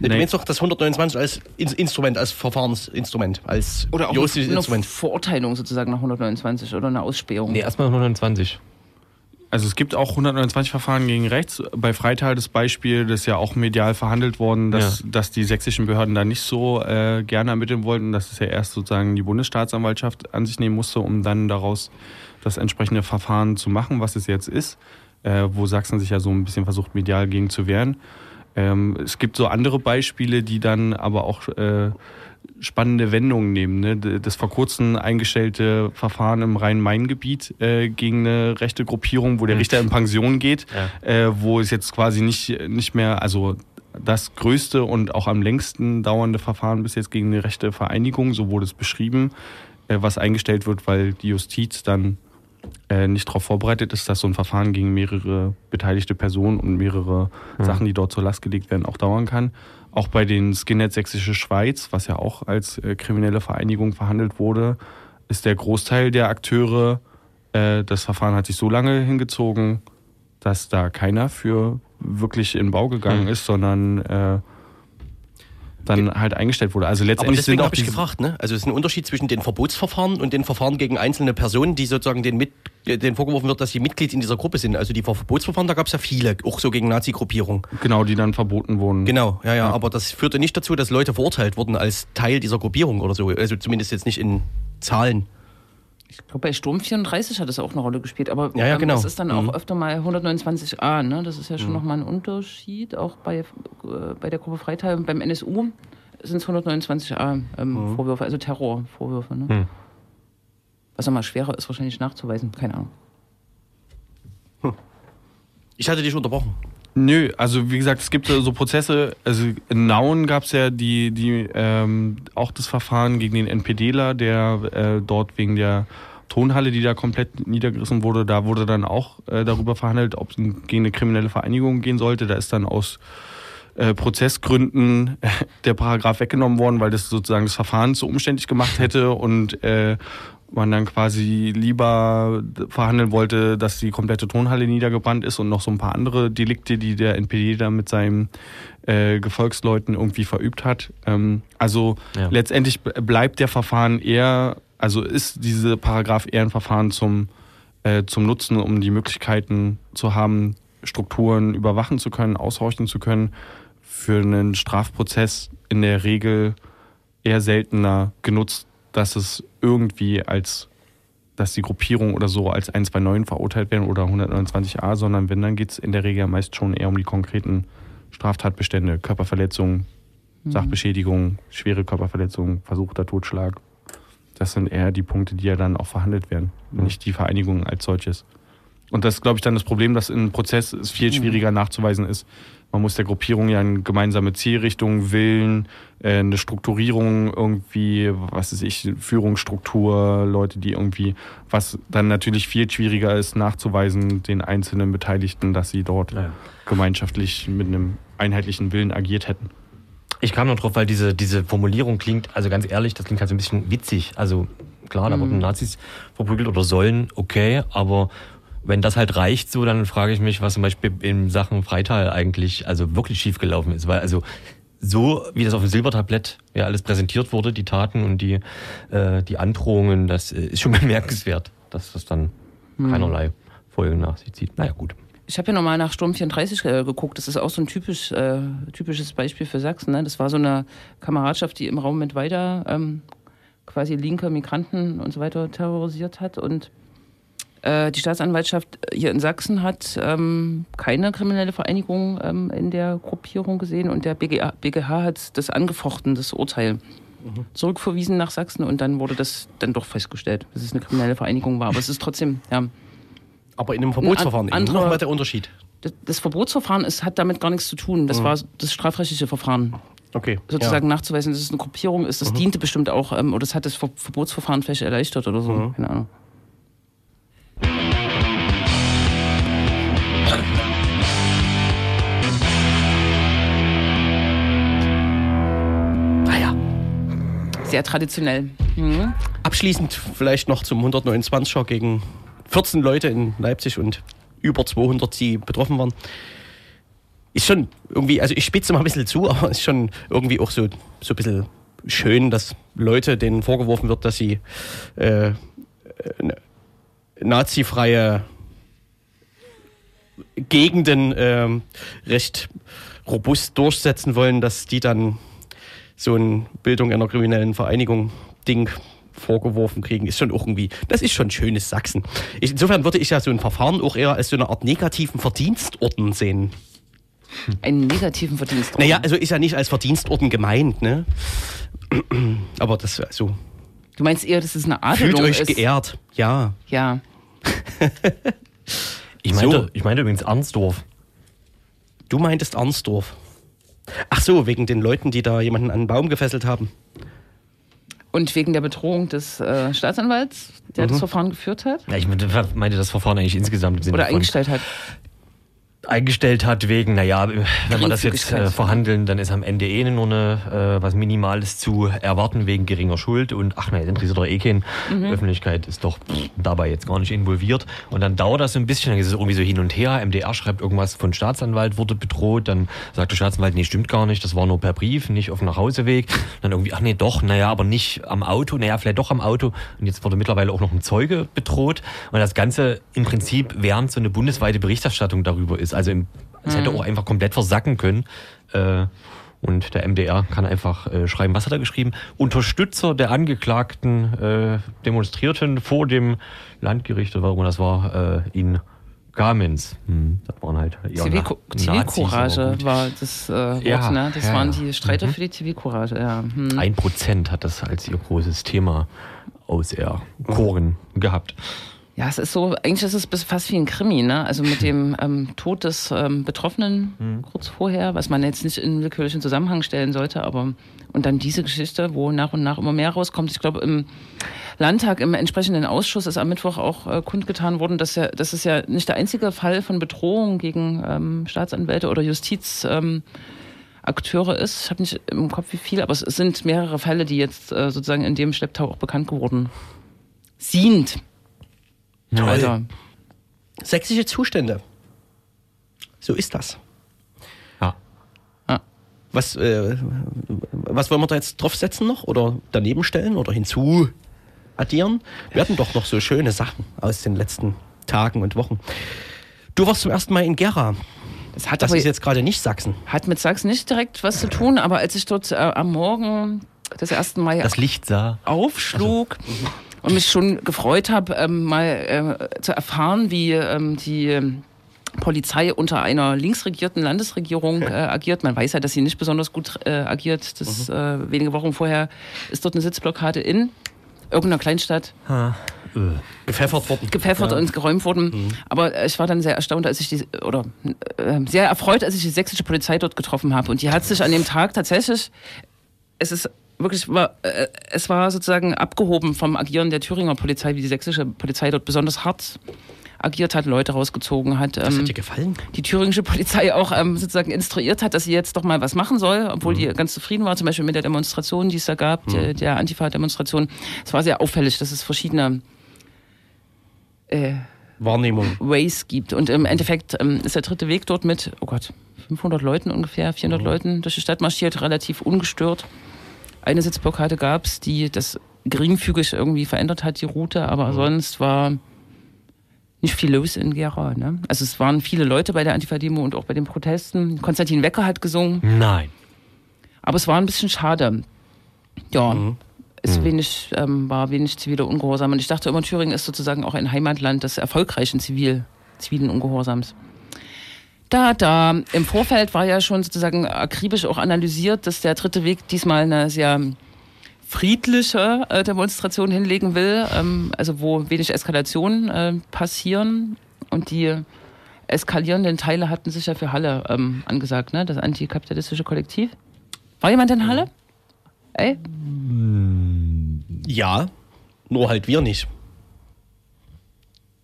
S2: Du
S5: Nee.
S2: meinst doch das 129 als In- Instrument, als Verfahrensinstrument, als
S3: Oder auch
S2: juristisches
S3: eine
S2: Instrument.
S3: Verurteilung sozusagen nach 129 oder eine Ausspähung.
S1: Nee, erstmal 129.
S5: Also es gibt auch 129 Verfahren gegen rechts. Bei Freital das Beispiel, das ist ja auch medial verhandelt worden, dass,
S1: Ja.
S5: dass die sächsischen Behörden da nicht so äh, gerne ermitteln wollten, dass es ja erst sozusagen die Bundesstaatsanwaltschaft an sich nehmen musste, um dann daraus das entsprechende Verfahren zu machen, was es jetzt ist, äh, wo Sachsen sich ja so ein bisschen versucht, medial gegen zu wehren. Ähm, es gibt so andere Beispiele, die dann aber auch äh, spannende Wendungen nehmen. Ne? Das vor kurzem eingestellte Verfahren im Rhein-Main-Gebiet äh, gegen eine rechte Gruppierung, wo der Richter in Pension geht, äh, wo es jetzt quasi nicht, nicht mehr, also das größte und auch am längsten dauernde Verfahren bis jetzt gegen eine rechte Vereinigung, so wurde es beschrieben, äh, was eingestellt wird, weil die Justiz dann nicht darauf vorbereitet ist, dass so ein Verfahren gegen mehrere beteiligte Personen und mehrere Sachen, die dort zur Last gelegt werden, auch dauern kann. Auch bei den Skinhead Sächsische Schweiz, was ja auch als äh, kriminelle Vereinigung verhandelt wurde, ist der Großteil der Akteure, äh, das Verfahren hat sich so lange hingezogen, dass da keiner für wirklich in Bau gegangen ist, sondern äh, dann halt eingestellt wurde. Also
S2: Aber
S5: letztendlich
S2: deswegen
S5: sind auch
S2: habe ich gefragt, ne? Also es ist ein Unterschied zwischen den Verbotsverfahren und den Verfahren gegen einzelne Personen, die sozusagen den mit, äh, denen vorgeworfen wird, dass sie Mitglied in dieser Gruppe sind. Also die Verbotsverfahren, da gab es ja viele, auch so gegen Nazi-Gruppierungen.
S5: genau, die dann verboten wurden.
S2: Genau, ja, ja, aber das führte nicht dazu, dass Leute verurteilt wurden als Teil dieser Gruppierung oder so. Also zumindest jetzt nicht in Zahlen.
S3: Ich glaube, bei Sturm 34 hat es auch eine Rolle gespielt. Aber
S2: Ja, ja,
S3: ähm,
S2: genau.
S3: das ist dann auch
S2: Mhm.
S3: öfter mal 129a. Ne? Das ist ja schon nochmal ein Unterschied. Auch bei, äh, bei der Gruppe Freital und beim NSU sind es 129a ähm, Vorwürfe, also Terrorvorwürfe. Ne?
S1: Mhm.
S3: Was nochmal schwerer ist, wahrscheinlich nachzuweisen. Keine Ahnung.
S2: Ich hatte dich unterbrochen.
S5: Nö, also wie gesagt, es gibt so Prozesse, also in Nauen gab es ja die, die ähm, auch das Verfahren gegen den NPDler, der äh, dort wegen der Tonhalle, die da komplett niedergerissen wurde, da wurde dann auch äh, darüber verhandelt, ob es gegen eine kriminelle Vereinigung gehen sollte. Da ist dann aus äh, Prozessgründen der Paragraph weggenommen worden, weil das sozusagen das Verfahren zu umständlich gemacht hätte und äh, man dann quasi lieber verhandeln wollte, dass die komplette Tonhalle niedergebrannt ist und noch so ein paar andere Delikte, die der NPD da mit seinen äh, Gefolgsleuten irgendwie verübt hat. Ähm, also
S1: Ja.
S5: letztendlich bleibt der Verfahren eher, also ist diese Paragraph eher ein Verfahren zum, äh, zum Nutzen, um die Möglichkeiten zu haben, Strukturen überwachen zu können, aushorchen zu können, für einen Strafprozess in der Regel eher seltener genutzt, dass es irgendwie als, dass die Gruppierung oder so als 129 verurteilt werden oder 129a, sondern wenn, dann geht es in der Regel ja meist schon eher um die konkreten Straftatbestände, Körperverletzung, Sachbeschädigung, schwere Körperverletzung, versuchter Totschlag. Das sind eher die Punkte, die ja dann auch verhandelt werden, nicht die Vereinigung als solches. Und das ist, glaube ich, dann das Problem, dass im Prozess es viel schwieriger nachzuweisen ist. Man muss der Gruppierung ja eine gemeinsame Zielrichtung, Willen, äh, eine Strukturierung irgendwie, was weiß ich, Führungsstruktur, Leute, die irgendwie, was dann natürlich viel schwieriger ist nachzuweisen, den einzelnen Beteiligten, dass sie dort
S1: Ja.
S5: gemeinschaftlich mit einem einheitlichen Willen agiert hätten.
S1: Ich kam noch drauf, weil diese, diese Formulierung klingt, also ganz ehrlich, das klingt halt so ein bisschen witzig. Also klar, da wurden Nazis verprügelt oder sollen, okay, aber wenn das halt reicht so, dann frage ich mich, was zum Beispiel in Sachen Freital eigentlich also wirklich schiefgelaufen ist. Weil also so, wie das auf dem Silbertablett ja alles präsentiert wurde, die Taten und die, äh, die Androhungen, das äh, ist schon bemerkenswert, dass das dann keinerlei Folgen nach sich zieht. Naja, gut.
S3: Ich habe ja nochmal nach Sturm 34 äh, geguckt. Das ist auch so ein typisch, äh, typisches Beispiel für Sachsen. Ne? Das war so eine Kameradschaft, die im Raum mit weiter ähm, quasi linke Migranten und so weiter terrorisiert hat. Und die Staatsanwaltschaft hier in Sachsen hat ähm, keine kriminelle Vereinigung ähm, in der Gruppierung gesehen und der BGH, BGH hat das angefochten, das Urteil. Zurückverwiesen nach Sachsen und dann wurde das dann doch festgestellt, dass es eine kriminelle Vereinigung war. Aber es ist trotzdem, ja,
S2: Aber in einem Verbotsverfahren eben.
S3: anderer-
S2: Nochmal der Unterschied.
S3: das, das Verbotsverfahren ist, hat damit gar nichts zu tun. Das war das strafrechtliche Verfahren.
S2: Okay.
S3: Sozusagen nachzuweisen, dass es eine Gruppierung ist. Das diente bestimmt auch, ähm, oder das hat das Ver Verbotsverfahren vielleicht erleichtert oder so. Keine Ahnung. Sehr traditionell. Mhm.
S2: Abschließend vielleicht noch zum 129er gegen 14 Leute in Leipzig und über 200, die betroffen waren. Ist schon irgendwie, also ich spitze mal ein bisschen zu, aber ist schon irgendwie auch so, so ein bisschen schön, dass Leute, denen vorgeworfen wird, dass sie äh, äh, nazifreie Gegenden ähm, recht robust durchsetzen wollen, dass die dann so ein Bildung einer kriminellen Vereinigung Ding vorgeworfen kriegen, ist schon irgendwie, das ist schon schönes Sachsen. Ich, insofern würde ich ja so ein Verfahren auch eher als so eine Art negativen Verdienstorden sehen.
S3: Einen negativen Verdienst.
S2: Naja, also ist ja nicht als Verdienstorden gemeint, ne? Aber das, also,
S3: Du meinst eher, dass es eine
S2: fühlt
S3: Adelung
S2: euch
S3: ist?
S2: geehrt, ja.
S3: Ja.
S1: Ich meinte,
S2: So.
S1: ich meinte übrigens Arnsdorf.
S2: Du meintest Arnsdorf. Ach so, wegen den Leuten, die da jemanden an einen Baum gefesselt haben.
S3: Und wegen der Bedrohung des äh, Staatsanwalts, der
S2: Mhm.
S3: das Verfahren geführt hat?
S1: Ja, ich meinte, das Verfahren eigentlich insgesamt im Sinne
S3: Oder
S1: von
S3: eingestellt hat?
S1: Eingestellt hat wegen, naja, wenn wir das jetzt äh, verhandeln, dann ist am Ende eh nur eine, äh, was Minimales zu erwarten wegen geringer Schuld und ach nein, interessiert doch eh keinen.
S3: Mhm.
S1: Öffentlichkeit ist doch pff, dabei jetzt gar nicht involviert. Und dann dauert das so ein bisschen, dann ist es irgendwie so hin und her. MDR schreibt irgendwas von Staatsanwalt, wurde bedroht, dann sagt der Staatsanwalt, nee, stimmt gar nicht, das war nur per Brief, nicht auf dem Nachhauseweg. Dann irgendwie, ach nee, doch, naja, aber nicht am Auto, naja, vielleicht doch am Auto. Und jetzt wurde mittlerweile auch noch ein Zeuge bedroht. Und das Ganze im Prinzip, während so eine bundesweite Berichterstattung darüber ist. Also im, es hätte auch einfach komplett versacken können. Äh, und der MDR kann einfach äh, schreiben, was hat er geschrieben? Unterstützer der Angeklagten äh, demonstrierten vor dem Landgericht, oder warum das war, äh, in Kamenz. Hm, das waren halt ja,
S3: Zivilcourage war das äh, Wort,
S1: Ja,
S3: ne? Das
S1: ja,
S3: waren die Streiter
S1: Mhm.
S3: für die Zivilcourage, ja. Hm.
S1: Ein Prozent hat das als ihr großes Thema auserkoren gehabt.
S3: Ja, es ist so, eigentlich ist es fast wie ein Krimi, ne? Also mit dem ähm, Tod des ähm, Betroffenen
S1: Mhm.
S3: kurz vorher, was man jetzt nicht in willkürlichen Zusammenhang stellen sollte, aber und dann diese Geschichte, wo nach und nach immer mehr rauskommt. Ich glaube, im Landtag, im entsprechenden Ausschuss ist am Mittwoch auch äh, kundgetan worden, dass ja, das ist ja nicht der einzige Fall von Bedrohung gegen ähm, Staatsanwälte oder Justiz. Ähm, Akteure ist. Ich habe nicht im Kopf wie viele, aber es sind mehrere Fälle, die jetzt äh, sozusagen in dem Schlepptau auch bekannt geworden sind. Also,
S2: Sächsische Zustände. So ist das.
S1: Ja.
S2: Was, äh, was wollen wir da jetzt draufsetzen noch? Oder daneben stellen oder hinzu addieren? Wir hatten doch noch so schöne Sachen aus den letzten Tagen und Wochen. Du warst zum ersten Mal in Gera.
S3: das hat
S2: Das ist jetzt gerade nicht Sachsen.
S3: Hat mit Sachsen nicht direkt was zu tun, aber als ich dort äh, am Morgen das erste Mal
S1: Das Licht sah.
S3: aufschlug und mich schon gefreut habe, ähm, mal äh, zu erfahren, wie ähm, die ähm, Polizei unter einer linksregierten Landesregierung äh, agiert. Man weiß ja, dass sie nicht besonders gut äh, agiert. Das, äh, wenige Wochen vorher ist dort eine Sitzblockade in irgendeiner Kleinstadt
S2: Gepfeffert worden.
S3: gepfeffert und geräumt worden. Aber äh, ich war dann sehr erstaunt, als ich die, oder äh, sehr erfreut, als ich die sächsische Polizei dort getroffen habe. Und die hat sich an dem Tag tatsächlich, es ist wirklich, war, äh, es war sozusagen abgehoben vom Agieren der Thüringer Polizei, wie die sächsische Polizei dort besonders hart agiert hat, Leute rausgezogen hat.
S2: Das
S3: ähm,
S2: hat dir gefallen?
S3: die thüringische Polizei auch ähm, sozusagen instruiert hat, dass sie jetzt doch mal was machen soll, obwohl die ganz zufrieden war, zum Beispiel mit der Demonstration, die es da gab, der, der Antifa-Demonstration. Es war sehr auffällig, dass es verschiedene äh,
S2: Wahrnehmung.
S3: Ways gibt. Und im Endeffekt ähm, ist der dritte Weg dort mit, oh Gott, 500 Leuten ungefähr, 400 Leuten durch die Stadt marschiert, relativ ungestört. Eine Sitzblockade gab es, die das geringfügig irgendwie verändert hat, die Route, aber sonst war nicht viel los in Gera. Ne? Also es waren viele Leute bei der Antifa-Demo und auch bei den Protesten. Konstantin Wecker hat gesungen,
S1: Nein.
S3: aber es war ein bisschen schade. Ja, es wenig, ähm, war wenig ziviler Ungehorsam. Und ich dachte immer, Thüringen ist sozusagen auch ein Heimatland des erfolgreichen Zivil, zivilen Ungehorsams. Da, da, im Vorfeld war ja schon sozusagen akribisch auch analysiert, dass der dritte Weg diesmal eine sehr friedliche äh, Demonstration hinlegen will, ähm, also wo wenig Eskalationen äh, passieren. Und die eskalierenden Teile hatten sich ja für Halle ähm, angesagt, ne? das antikapitalistische Kollektiv. War jemand in Halle? Ey?
S2: Ja, nur halt wir nicht.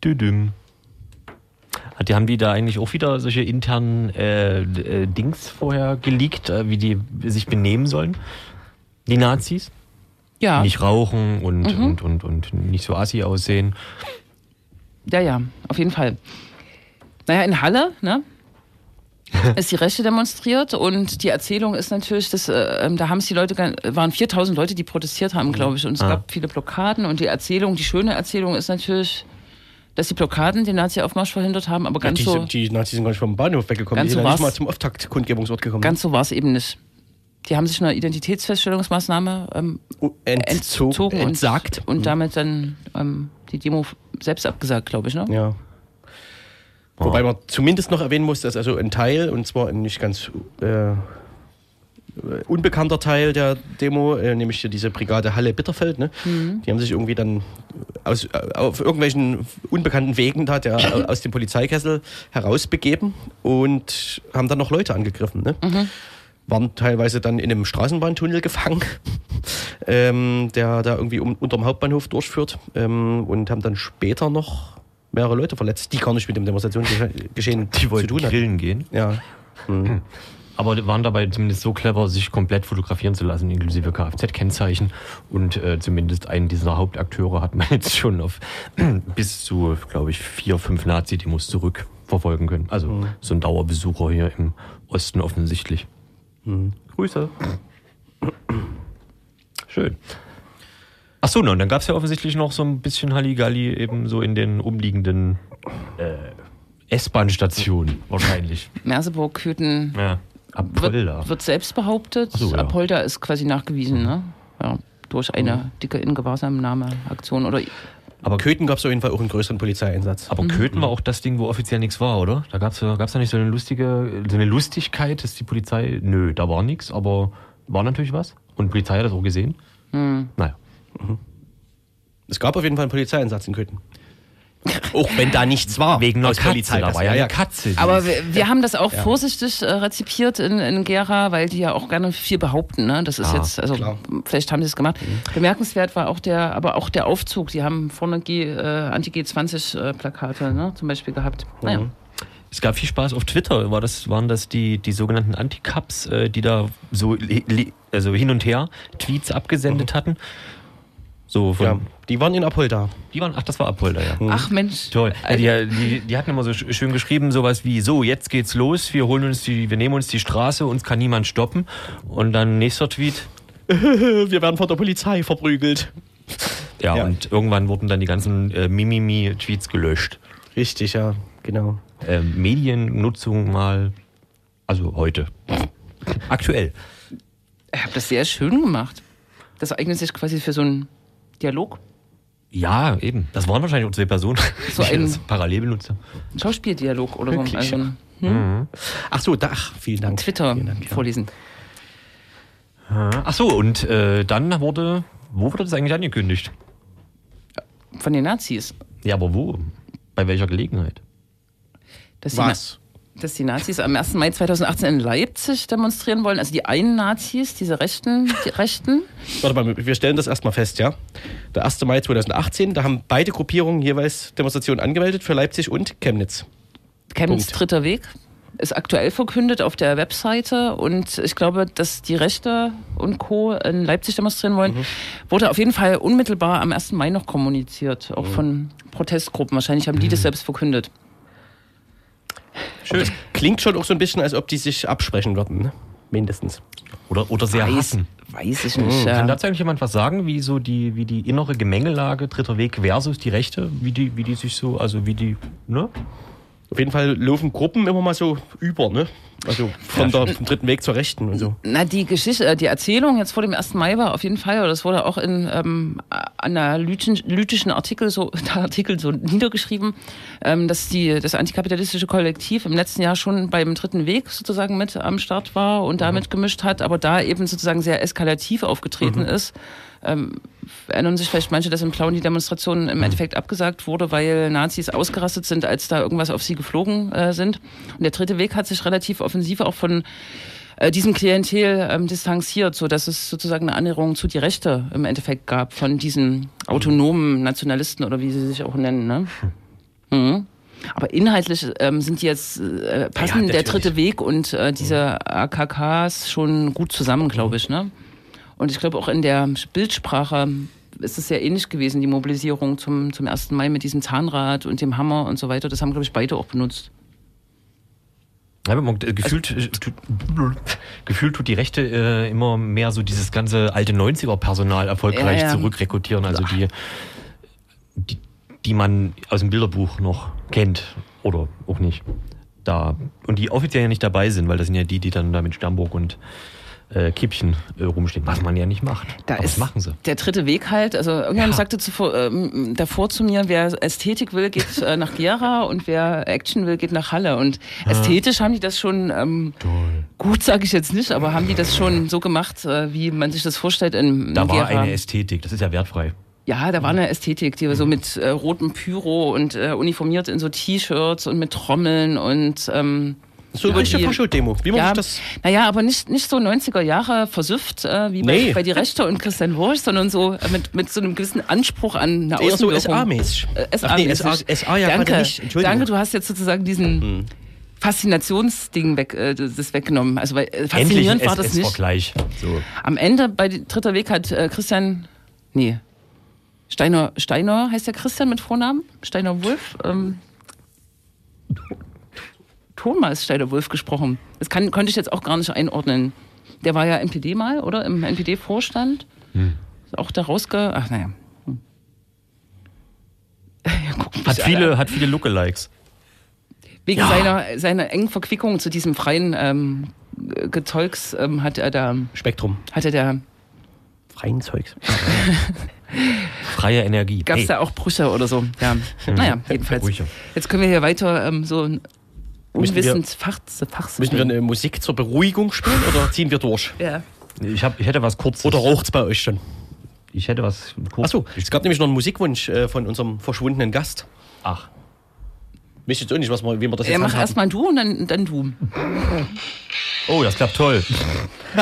S1: Düdüm. Hat- Die haben die da eigentlich auch wieder solche internen äh, äh, Dings vorher geleakt, äh, wie die sich benehmen sollen? Die Nazis?
S3: Ja.
S1: Nicht rauchen und, und, und, und nicht so assi aussehen.
S3: Ja, ja, auf jeden Fall. Naja, in Halle, ne? ist die Rechte demonstriert und die Erzählung ist natürlich, dass, äh, ähm, da haben es die Leute, waren 4000 Leute, die protestiert haben, glaube ich, und es
S1: Ah.
S3: gab viele Blockaden und die Erzählung, die schöne Erzählung ist natürlich, dass die Blockaden den Nazi-Aufmarsch verhindert haben, aber
S2: Ja,
S3: ganz
S2: die,
S3: so,
S2: die Nazis sind gar nicht vom Bahnhof weggekommen.
S3: Ganz
S2: die
S3: so
S2: sind ja nicht mal zum Auftaktkundgebungsort gekommen.
S3: ganz so war es eben nicht. Die haben sich einer Identitätsfeststellungsmaßnahme ähm,
S2: entzogen,
S3: entzogen und,
S2: entsagt.
S3: und damit dann ähm, die Demo selbst abgesagt, glaube ich. Ne?
S2: Ja. Wobei man zumindest noch erwähnen muss, dass also ein Teil, und zwar nicht ganz äh, unbekannter Teil der Demo, äh, nämlich hier diese Brigade Halle-Bitterfeld, ne? die haben sich irgendwie dann aus, äh, auf irgendwelchen unbekannten Wegen da der, aus dem Polizeikessel herausbegeben und haben dann noch Leute angegriffen. Ne? Waren teilweise dann in einem Straßenbahntunnel gefangen, ähm, der da irgendwie um, unterm Hauptbahnhof durchführt ähm, und haben dann später noch mehrere Leute verletzt, die gar nicht mit dem Demonstrationsgeschehen
S1: Die
S2: zu
S1: wollten
S2: tun hatten.
S1: grillen gehen.
S2: Ja.
S1: Aber waren dabei zumindest so clever, sich komplett fotografieren zu lassen, inklusive Kfz-Kennzeichen. Und äh, zumindest einen dieser Hauptakteure hat man jetzt schon auf bis zu, glaube ich, vier, fünf Nazi-Demos zurückverfolgen können. Also so ein Dauerbesucher hier im Osten offensichtlich. Grüße. Schön. Ach so, na, und dann gab es ja offensichtlich noch so ein bisschen Halligalli eben so in den umliegenden äh, S-Bahn-Stationen wahrscheinlich.
S3: Merseburg, Köthen
S1: Ja. Apolda.
S3: wird, wird selbst behauptet.
S1: So, ja.
S3: Apolda ist quasi nachgewiesen, ne? Ja, durch eine dicke Ingewahrsamnahme-Aktion oder
S2: Aber Köthen gab es auf jeden Fall auch einen größeren Polizeieinsatz.
S1: Aber Köthen war auch das Ding, wo offiziell nichts war, oder? Da gab's ja, gab's ja nicht so eine lustige, so eine Lustigkeit, dass die Polizei, nö, da war nichts, aber war natürlich was. Und die Polizei hat das auch gesehen. Naja.
S2: Es gab auf jeden Fall einen Polizeieinsatz in Köthen. Auch wenn da nichts war.
S1: Wegen einer Katze,
S2: Polizei.
S1: da war ja eine Katze.
S3: Aber wir, wir haben das auch vorsichtig äh, rezipiert in, in Gera, weil die ja auch gerne viel behaupten. Ne? Das ist
S1: Ah,
S3: jetzt, also
S2: klar.
S3: vielleicht haben sie es gemacht. Bemerkenswert war auch der, aber auch der Aufzug. Die haben vorne G, äh, Anti-G20-Plakate ne? zum Beispiel gehabt. Naja.
S1: Es gab viel Spaß auf Twitter. War das, waren das die, die sogenannten Anti-Cups, äh, die da so also hin und her Tweets abgesendet hatten? So von,
S2: Ja, die waren in Apolda.
S1: Die waren, ach, das war Apolda, ja.
S3: Ach Mensch.
S1: Toll. Ja, die, die, die hatten immer so sch- schön geschrieben, sowas wie, so, jetzt geht's los, wir holen uns die, wir nehmen uns die Straße, uns kann niemand stoppen. Und dann nächster Tweet.
S2: Wir werden von der Polizei verprügelt.
S1: Ja,
S2: Ja.
S1: und irgendwann wurden dann die ganzen äh, Mimimi-Tweets gelöscht.
S2: Richtig, ja, genau.
S1: Ähm, Mediennutzung mal, also heute. Aktuell.
S3: Ich habe das sehr schön gemacht. Das eignet sich quasi für so einen Dialog,
S1: Ja, eben. Das waren wahrscheinlich auch zwei Personen,
S3: So
S1: die
S3: ein-
S1: das parallel benutze.
S3: einen Schauspieldialog oder so. Also ein
S2: Ach so, da, ach, vielen Dank.
S3: Twitter
S2: Vielen Dank, ja.
S3: vorlesen.
S1: Ach so, und äh, dann wurde, wo wurde das eigentlich angekündigt?
S3: Von den Nazis.
S1: Ja, aber wo? Bei welcher Gelegenheit?
S3: Dass
S2: Was?
S3: Dass die Nazis am 1. Mai 2018 in Leipzig demonstrieren wollen. Also die einen Nazis, diese Rechten, die Rechten.
S2: Warte mal, wir stellen das erstmal fest, ja? Der 1. Mai 2018, da haben beide Gruppierungen jeweils Demonstrationen angemeldet für Leipzig und Chemnitz.
S3: Chemnitz
S2: Punkt.
S3: dritter Weg. Ist aktuell verkündet auf der Webseite und ich glaube, dass die Rechte und Co. in Leipzig demonstrieren wollen, wurde auf jeden Fall unmittelbar am 1. Mai noch kommuniziert, auch von Protestgruppen. Wahrscheinlich haben die das selbst verkündet.
S2: Schön. Klingt schon auch so ein bisschen, als ob die sich absprechen würden, ne? mindestens.
S1: Oder, oder sehr
S3: Weiß,
S1: hassen.
S3: weiß ich nicht.
S1: Kann
S3: Ja.
S1: dazu eigentlich jemand was sagen, wie so die, wie die innere Gemengelage Dritter Weg versus die Rechte, wie die, wie die sich so, also wie die, ne?
S2: Auf jeden Fall laufen Gruppen immer mal so über, ne? Also von der, vom dritten Weg zur Rechten und so.
S3: Na, die Geschichte, äh, die Erzählung jetzt vor dem 1. Mai war auf jeden Fall, oder das wurde auch in ähm, analytischen Artikel so, Artikel so niedergeschrieben, ähm, dass die, das antikapitalistische Kollektiv im letzten Jahr schon beim dritten Weg sozusagen mit am Start war und damit gemischt hat, aber da eben sozusagen sehr eskalativ aufgetreten ist. Ähm, erinnern sich vielleicht manche, dass in Plauen die Demonstration im Endeffekt abgesagt wurde, weil Nazis ausgerastet sind, als da irgendwas auf sie geflogen äh, sind. Und der dritte Weg hat sich relativ offensiv auch von äh, diesem Klientel ähm, distanziert, so dass es sozusagen eine Annäherung zu die Rechte im Endeffekt gab von diesen autonomen Nationalisten oder wie sie sich auch nennen. Ne? Mhm. Aber inhaltlich ähm, sind die jetzt äh, passen der
S2: natürlich.
S3: dritte Weg und äh, diese AKKs schon gut zusammen, glaube ich. Ne? Und ich glaube auch in der Bildsprache ist es sehr ähnlich gewesen, die Mobilisierung zum, zum 1. Mai mit diesem Zahnrad und dem Hammer und so weiter. Das haben, glaube ich, beide auch benutzt.
S1: Ja, man, äh, gefühlt, äh, tut, gefühlt tut die Rechte äh, immer mehr so dieses ganze alte 90er-Personal erfolgreich
S3: Ja, ja.
S1: zurückrekrutieren. Also die, die die man aus dem Bilderbuch noch kennt oder auch nicht. Da, und die offiziell ja nicht dabei sind, weil das sind ja die, die dann da mit Stammburg und äh, Kippchen äh, rumstehen, was man ja nicht macht.
S3: Da
S1: Aber
S3: ist
S1: das machen sie.
S3: der dritte Weg halt. Also irgendjemand
S1: Ja.
S3: sagte zuvor, ähm, davor zu mir, wer Ästhetik will, geht äh, nach Gera und wer Action will, geht nach Halle. Und ästhetisch haben die das schon ähm, gut, sage ich jetzt nicht, aber haben die das schon so gemacht, äh, wie man sich das vorstellt in, in
S1: Da war
S3: Gera.
S1: eine Ästhetik, das ist ja wertfrei.
S3: Ja, da war eine Ästhetik, die so mit äh, rotem Pyro und äh, uniformiert in so T-Shirts und mit Trommeln und ähm,
S2: So richtige
S3: die-
S2: Faschot-Demo. Wie
S3: ja,
S2: sich das.
S3: naja, aber nicht, nicht so 90er Jahre versüfft äh, wie bei,
S2: Nee.
S3: bei die Rechte und Christian Wursch, sondern so äh, mit, mit so einem gewissen Anspruch an eine
S2: Eher so. SA-mäßig.
S3: Äh,
S2: Ach nee, SA. SA ja
S3: danke,
S2: nicht.
S3: Danke, du hast jetzt sozusagen diesen Faszinationsding weg, äh, das weggenommen. Also weil, äh,
S1: Endlich
S3: faszinierend war das nicht.
S1: SS-Vergleich. So.
S3: Am Ende bei dritter Weg hat äh, Christian, nee, Steiner, Steiner heißt der Christian mit Vornamen? Steiner Wolf? Ähm, Thomas Steiner Wolf gesprochen. Das kann, konnte ich jetzt auch gar nicht einordnen. Der war ja NPD mal, oder? Im NPD-Vorstand. Ist auch da rausge... Ach, naja. Hm. Ja,
S1: Hat viele, hat viele Lookalikes.
S3: Wegen
S1: Ja.
S3: seiner, seiner engen Verquickung zu diesem freien ähm, Gezeugs ähm, hat er da,
S2: Spektrum.
S3: hatte der,
S2: Freien Zeugs.
S1: Freie Energie.
S3: gab es
S1: Hey,
S3: da auch Brüche oder so. Ja. Naja, jedenfalls. Jetzt können wir hier weiter ähm, so
S2: Müssen
S3: Fachs
S2: Müssen wir eine Musik zur Beruhigung spielen oder ziehen wir durch?
S3: ja.
S1: ich, hab, ich hätte was kurzes.
S2: Oder raucht's bei euch schon?
S1: Ich hätte was kurzes.
S2: Achso, es gab nämlich noch einen Musikwunsch äh, von unserem verschwundenen Gast.
S1: Ach.
S2: Wisst jetzt auch nicht, was wir, wie wir das
S3: Ja,
S2: jetzt
S3: mach erstmal du und dann, dann du.
S1: Oh, das klappt toll.